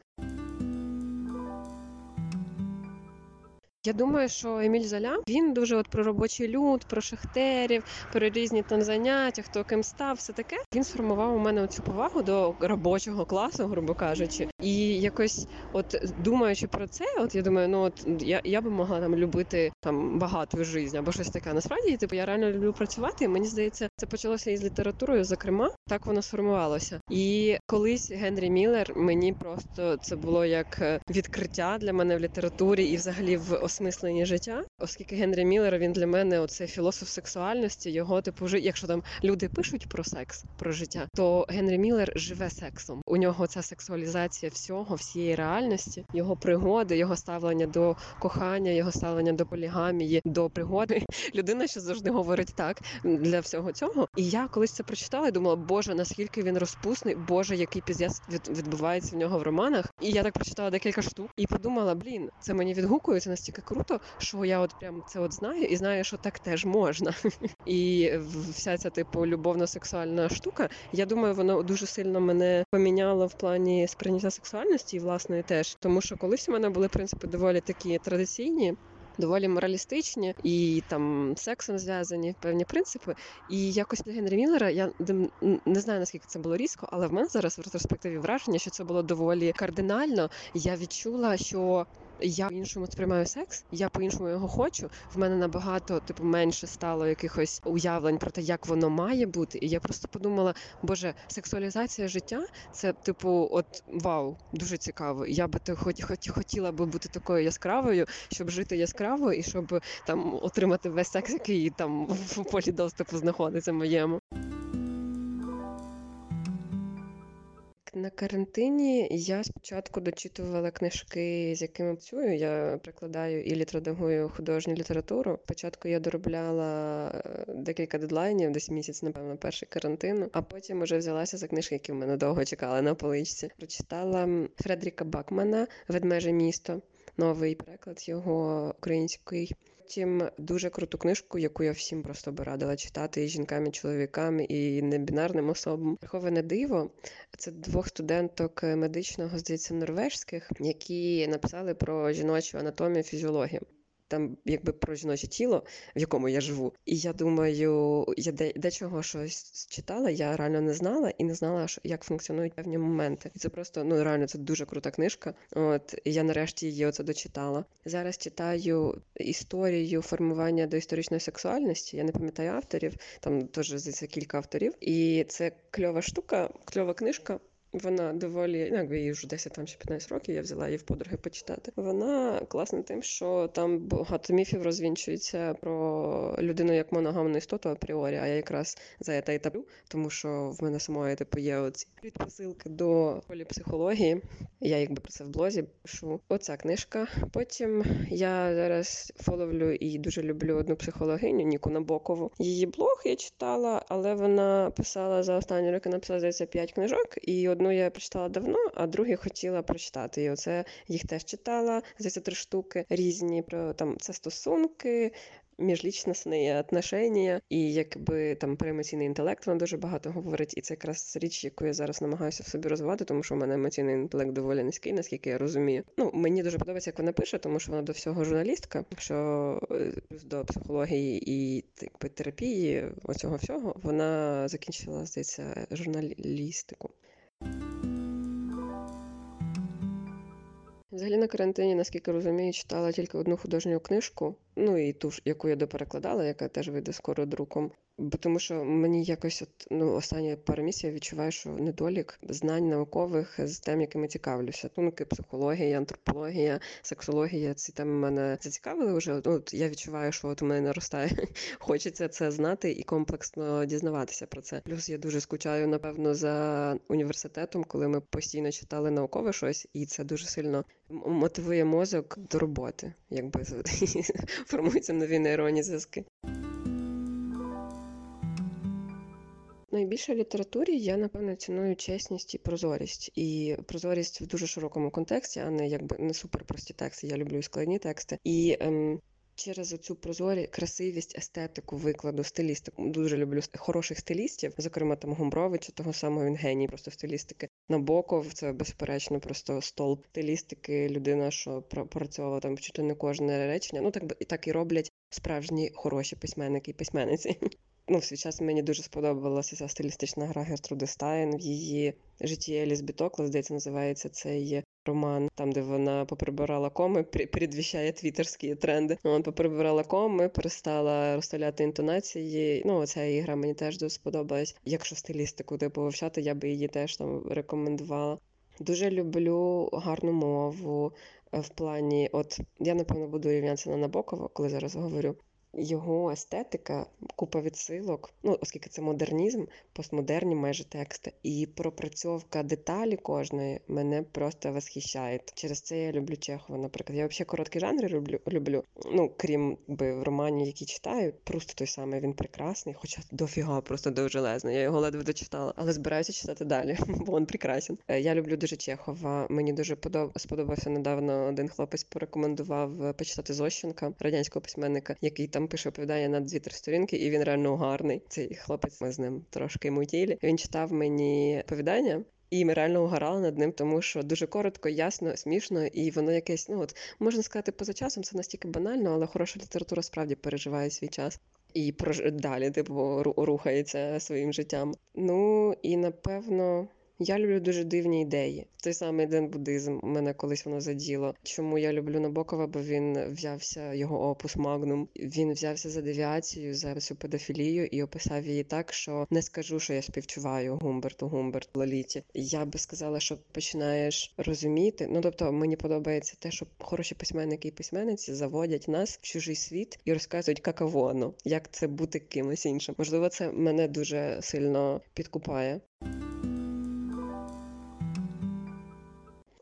Я думаю, що Еміль Золя він дуже от про робочий люд, про шахтерів, про різні там заняття, хто ким став, все таке. Він сформував у мене цю повагу до робочого класу, грубо кажучи, і якось, от думаючи про це, от я думаю, ну от я я би могла там любити там багату життя або щось таке. Насправді, типу, я реально люблю працювати. і Мені здається, це почалося із літературою. Зокрема, так воно сформувалося. І колись Генрі Міллер мені просто це було як е, відкриття для мене в літературі і взагалі в осмисленні життя, оскільки Генрі Міллер, він для мене оце філософ сексуальності. Його типу якщо там люди пишуть про секс, про життя, то Генрі Міллер живе сексом. У нього ця сексуалізація всього, всієї реальності, його пригоди, його ставлення до кохання, його ставлення до полігамії, до пригоди. Людина, що завжди говорить так для всього цього. І я колись це прочитала і думала, боже, наскільки він розпусний, боже, який піздець відбувається в нього в романах. І я так прочитала декілька штук і подумала, блін, це мені відгукується настільки настільки круто, що я от прям це от знаю і знаю, що так теж можна. І вся ця типу любовно-сексуальна штука, я думаю, воно дуже сильно мене поміняло в плані сприйняття сексуальності і власної теж. Тому що колись у мене були принципи доволі такі традиційні. Доволі моралістичні і там сексом зв'язані певні принципи. І якось для Генрі Міллера я не знаю наскільки це було різко, але в мене зараз в ретроспективі враження, що це було доволі кардинально. Я відчула, що я по-іншому сприймаю секс, я по-іншому його хочу. В мене набагато типу менше стало якихось уявлень про те, як воно має бути. І я просто подумала, боже, сексуалізація життя це, типу, от вау, дуже цікаво. Я би то хоч хотіла би бути такою яскравою, щоб жити яскраво і щоб там отримати весь секс, який там в полі доступу знаходиться моєму. На карантині я спочатку дочитувала книжки, з якими працюю. Я прикладаю і літредагую художню літературу. Спочатку я доробляла е, декілька дедлайнів, десь місяць, напевно, перший карантину, а потім вже взялася за книжки, які в мене довго чекали на поличці. Прочитала Фредріка Бакмана Ведмеже місто. новий переклад його український. Потім дуже круту книжку, яку я всім просто би радила читати і жінкам, і чоловікам, і небінарним особам. Приховане диво це двох студенток медичного, здається, норвежських, які написали про жіночу анатомію, фізіологію там якби про жіноче тіло, в якому я живу. І я думаю, я де, дечого щось читала, я реально не знала і не знала, як функціонують певні моменти. І це просто ну реально це дуже крута книжка. От і я нарешті її оце дочитала. Зараз читаю історію формування доісторичної сексуальності. Я не пам'ятаю авторів, там теж здається кілька авторів. І це кльова штука, кльова книжка. Вона доволі, ну якби їй вже 10 там чи 15 років, я взяла її в подруги почитати. Вона класна тим, що там багато міфів розвінчується про людину як моногамну істоту апріорі, а я якраз за це і таблю, тому що в мене самої типу є оці предпосилки до поліпсихології. Я якби про це в блозі пишу. Оця книжка. Потім я зараз фоловлю і дуже люблю одну психологиню Ніку Набокову. Її блог я читала, але вона писала за останні роки, написала здається, 5 книжок і одну я прочитала давно, а другу хотіла прочитати. І оце їх теж читала. Здається, три штуки різні про там це стосунки. Міжлічностні отношення, і якби там про емоційний інтелект вона дуже багато говорить, і це якраз річ, яку я зараз намагаюся в собі розвивати, тому що в мене емоційний інтелект доволі низький, наскільки я розумію. Ну мені дуже подобається, як вона пише, тому що вона до всього журналістка. Що е, до психології і якби терапії оцього всього вона закінчила здається журналістику. Взагалі на карантині, наскільки розумію, читала тільки одну художню книжку, ну і ту ж, яку я доперекладала, яка теж вийде скоро друком. Бо тому що мені якось от ну останні пару місяців я відчуваю, що недолік знань наукових з тем, якими цікавлюся. Тунки, психологія, антропологія, сексологія. Ці теми мене зацікавили вже. Ну, от я відчуваю, що от у мене наростає. Хочеться це знати і комплексно дізнаватися про це. Плюс я дуже скучаю, напевно, за університетом, коли ми постійно читали наукове щось, і це дуже сильно мотивує мозок до роботи, якби формуються нові нейронні зв'язки. Найбільше в літературі я напевно ціную чесність і прозорість, і прозорість в дуже широкому контексті, а не якби не суперпрості тексти. Я люблю складні тексти. І ем, через оцю прозорі красивість, естетику, викладу, стилістику. Дуже люблю хороших стилістів, зокрема там Гумбровича, того самого він геній, просто стилістики. Набоков це безперечно просто столб стилістики, людина, що працювала там чути не кожне речення. Ну так і так і роблять справжні хороші письменники і письменниці ну, в свій час мені дуже сподобалася ця стилістична гра Гертруди Стайн в її житті Еліс Бітокла, здається, називається цей роман, там, де вона поприбирала коми, передвіщає твіттерські тренди. Вона поприбирала коми, перестала розставляти інтонації. Ну, ця ігра мені теж дуже сподобалась. Якщо стилістику типу вивчати, я би її теж там рекомендувала. Дуже люблю гарну мову в плані, от я напевно буду рівнятися на Набокова, коли зараз говорю. Його естетика, купа відсилок, ну оскільки це модернізм, постмодерні майже тексти, і пропрацьовка деталі кожної мене просто восхищає. Через це я люблю Чехова. Наприклад, я взагалі короткі жанри люблю. люблю. Ну крім би в романі, які читаю, просто той самий він прекрасний, хоча дофіга просто довжелезний. Я його ледве дочитала, але збираюся читати далі, бо він прекрасен. Е, я люблю дуже Чехова. Мені дуже подоб... сподобався недавно. Один хлопець порекомендував почитати Зощенка, радянського письменника, який там там пише оповідання на дві-три сторінки, і він реально гарний. Цей хлопець ми з ним трошки мутілі. Він читав мені оповідання. І ми реально угорали над ним, тому що дуже коротко, ясно, смішно, і воно якесь, ну от можна сказати, поза часом це настільки банально, але хороша література справді переживає свій час і прож... далі, типу, рухається своїм життям. Ну і напевно. Я люблю дуже дивні ідеї. Той самий ден буддизм мене колись воно заділо. Чому я люблю Набокова? Бо він взявся його опус Магнум. Він взявся за девіацію, за цю педофілію і описав її так, що не скажу, що я співчуваю Гумберту, Гумберт Лоліті. Я би сказала, що починаєш розуміти. Ну тобто мені подобається те, що хороші письменники і письменниці заводять нас в чужий світ і розказують, каково воно, як це бути кимось іншим. Можливо, це мене дуже сильно підкупає.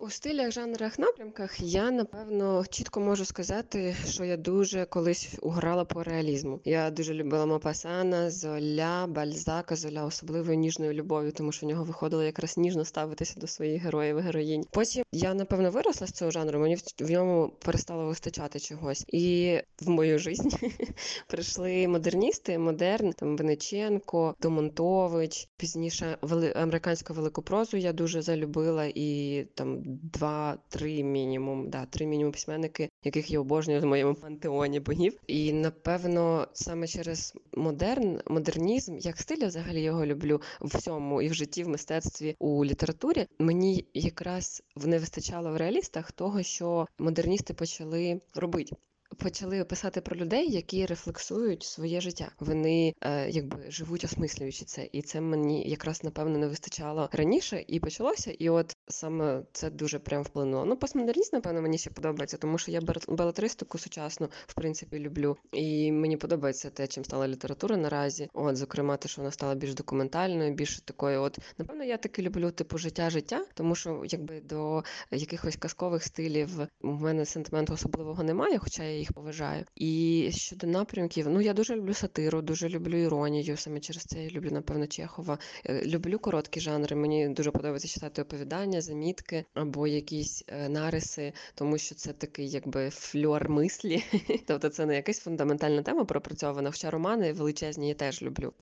У стилях, жанрах, напрямках я напевно чітко можу сказати, що я дуже колись уграла по реалізму. Я дуже любила Мопасана, Золя, Бальзака, Золя особливою ніжною любов'ю, тому що в нього виходило якраз ніжно ставитися до своїх героїв і героїнь. Потім я напевно виросла з цього жанру. Мені в- в ньому перестало вистачати чогось. І в мою життя прийшли модерністи, модерн, там Венеченко, Домонтович. Пізніше вели... американську велику прозу я дуже залюбила, і там два-три мінімум, да, три мінімум письменники, яких я обожнюю в моєму пантеоні богів. І напевно саме через модерн, модернізм, як стиль, я взагалі його люблю в всьому і в житті, в мистецтві, у літературі. Мені якраз не вистачало в реалістах того, що модерністи почали робити. Почали писати про людей, які рефлексують своє життя. Вони е, якби живуть осмислюючи це, і це мені якраз напевно не вистачало раніше, і почалося. І от саме це дуже прям вплинуло. Ну, постмодерніст, напевно, мені ще подобається, тому що я белетристику сучасну в принципі люблю. І мені подобається те, чим стала література наразі. От, зокрема, те, що вона стала більш документальною, більш такою. От напевно, я таки люблю типу життя життя, тому що якби до якихось казкових стилів у мене сентименту особливого немає, хоча я їх поважаю. І щодо напрямків, ну я дуже люблю сатиру, дуже люблю іронію. Саме через це я люблю, напевно, Чехова. Е, Люблю короткі жанри. Мені дуже подобається читати оповідання, замітки або якісь е, нариси, тому що це такий якби фльор мислі. тобто це не якась фундаментальна тема пропрацьована. Хоча романи величезні я теж люблю.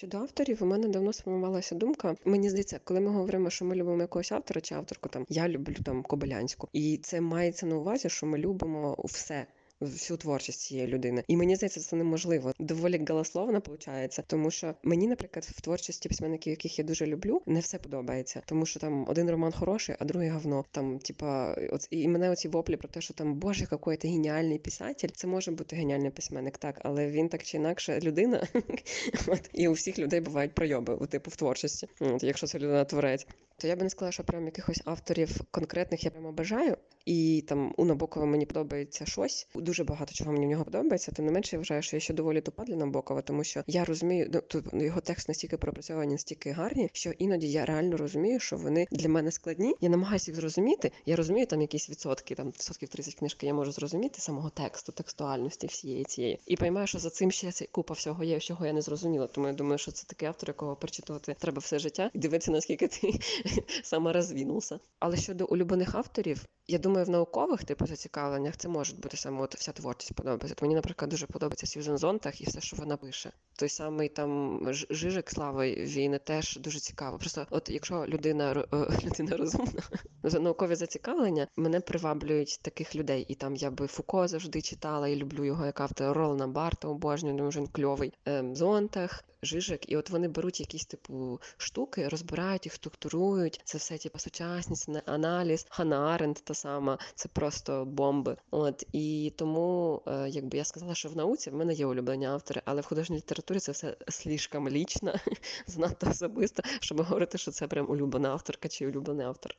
Щодо авторів, у мене давно сформувалася думка. Мені здається, коли ми говоримо, що ми любимо якогось автора чи авторку, там я люблю там Кобилянську, і це мається на увазі, що ми любимо все. Всю творчість цієї людини, і мені здається, це неможливо. Доволі голословно виходить, тому що мені, наприклад, в творчості письменників, яких я дуже люблю, не все подобається, тому що там один роман хороший, а другий говно. Там, типа, от і мене оці воплі про те, що там боже, який ти геніальний писатель. Це може бути геніальний письменник, так, але він так чи інакше людина. От і у всіх людей бувають пройоби, типу в творчості. От, якщо це людина творець. То я би не сказала, що прям якихось авторів конкретних я прямо бажаю. І там у Набокова мені подобається щось. Дуже багато чого мені в нього подобається. Тим не менше, я вважаю, що я ще доволі тупа для Набокова, тому що я розумію, ну тут його текст настільки пропрацьовані, настільки гарні, що іноді я реально розумію, що вони для мене складні. Я намагаюся їх зрозуміти. Я розумію там якісь відсотки, там відсотків 30 книжки я можу зрозуміти самого тексту, текстуальності всієї цієї. І поймаю, що за цим ще ця купа всього є, всього я не зрозуміла. Тому я думаю, що це такий автор, якого перечитувати треба все життя і дивитися, наскільки ти саме розвінувся. Але щодо улюблених авторів, я думаю, в наукових типу зацікавленнях це може бути саме от вся творчість подобається. От Мені, наприклад, дуже подобається Сьюзен Зонтах і все, що вона пише. Той самий там Жижик Слави, він теж дуже цікаво. Просто, от якщо людина людина розумна, наукові зацікавлення мене приваблюють таких людей. І там я би Фуко завжди читала і люблю його як автор Ролана Барта, обожнюю, думаю, він кльовий. Ем, Зонтах, Жижик, і от вони беруть якісь типу штуки, розбирають їх, структурують. Це все типу сучасність, аналіз, Ханна Аренд та сама. Це просто бомби. От і тому, е, якби я сказала, що в науці в мене є улюблені автори, але в художній літературі це все слишком лічно, занадто особисто, щоб говорити, що це прям улюблена авторка чи улюблений автор.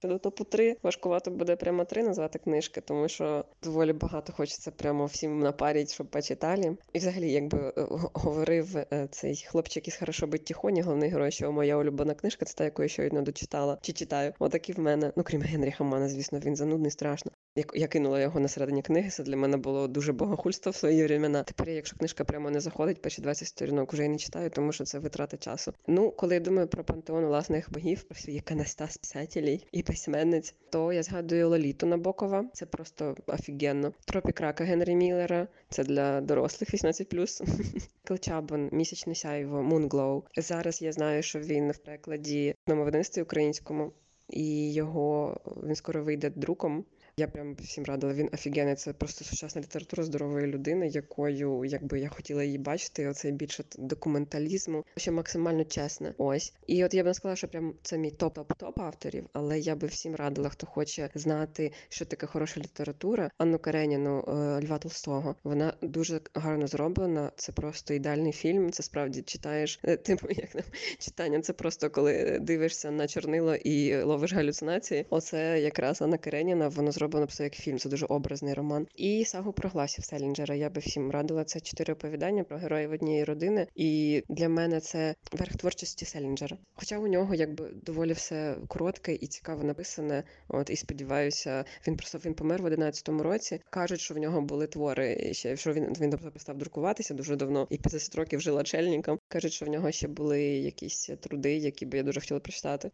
Щодо топу 3 важкувато буде прямо три назвати книжки, тому що доволі багато хочеться прямо всім напарити, щоб почитали. І взагалі, якби е, говорив е, цей хлопчик із хорошо бить тихоні, головний герой, що моя улюблена книжка, це та, яку я щойно дочитала чи читаю. Отакі в мене. Ну крім Генріха Мана, звісно, він занудний страшно. Я кинула його на середині книги, це для мене було дуже богохульство в свої времена. Тепер, якщо книжка прямо не заходить, перші 20 сторінок вже і не читаю, тому що це витрата часу. Ну, коли я думаю про пантеон власних богів, про всі іконостас писателів і письменниць, то я згадую Лоліту Набокова. Це просто офігенно. Тропік рака Генрі Міллера. Це для дорослих 18+. Клчабон, місячне сяйво, Moonglow. Зараз я знаю, що він в перекладі на видавництві українському, і його він скоро вийде друком. Я прям всім радила. Він офігенний. Це просто сучасна література здорової людини, якою якби я хотіла її бачити. Оцей більше документалізму, ще максимально чесне. Ось. І от я б не сказала, що прям це мій топ-топ-топ авторів, але я би всім радила, хто хоче знати, що таке хороша література. Анну Кареніну е, Льва Толстого. Вона дуже гарно зроблена. Це просто ідеальний фільм. Це справді читаєш. е, Типу, як там читання, це просто коли дивишся на чорнило і ловиш галюцинації. Оце якраз Анна Кареніна, воно зроблено просто як фільм. Це дуже образний роман. І сагу про гласів Селінджера. Я би всім радила. Це чотири оповідання про героїв однієї родини. І для мене це верх творчості Селінджера. Хоча у нього якби доволі все коротке і цікаво написане. От і сподіваюся, він просто він помер в 11-му році. кажуть, що в нього були твори ще що він він перестав друкуватися дуже давно і 50 років жила чельником. кажуть, що в нього ще були якісь труди, які би я дуже хотіла прочитати.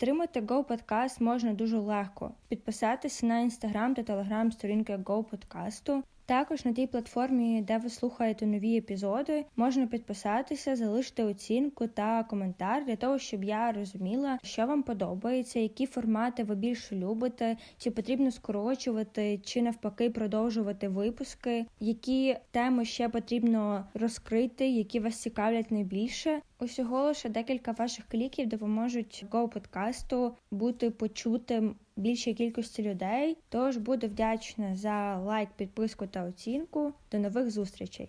Підтримати Go Podcast можна дуже легко. Підписатися на інстаграм та телеграм сторінки Go Подкасту. Також на тій платформі, де ви слухаєте нові епізоди, можна підписатися, залишити оцінку та коментар для того, щоб я розуміла, що вам подобається, які формати ви більше любите, чи потрібно скорочувати, чи навпаки продовжувати випуски, які теми ще потрібно розкрити, які вас цікавлять найбільше. Усього лише декілька ваших кліків допоможуть Go подкасту бути почутим більшій кількості людей. Тож буду вдячна за лайк, підписку та оцінку. До нових зустрічей.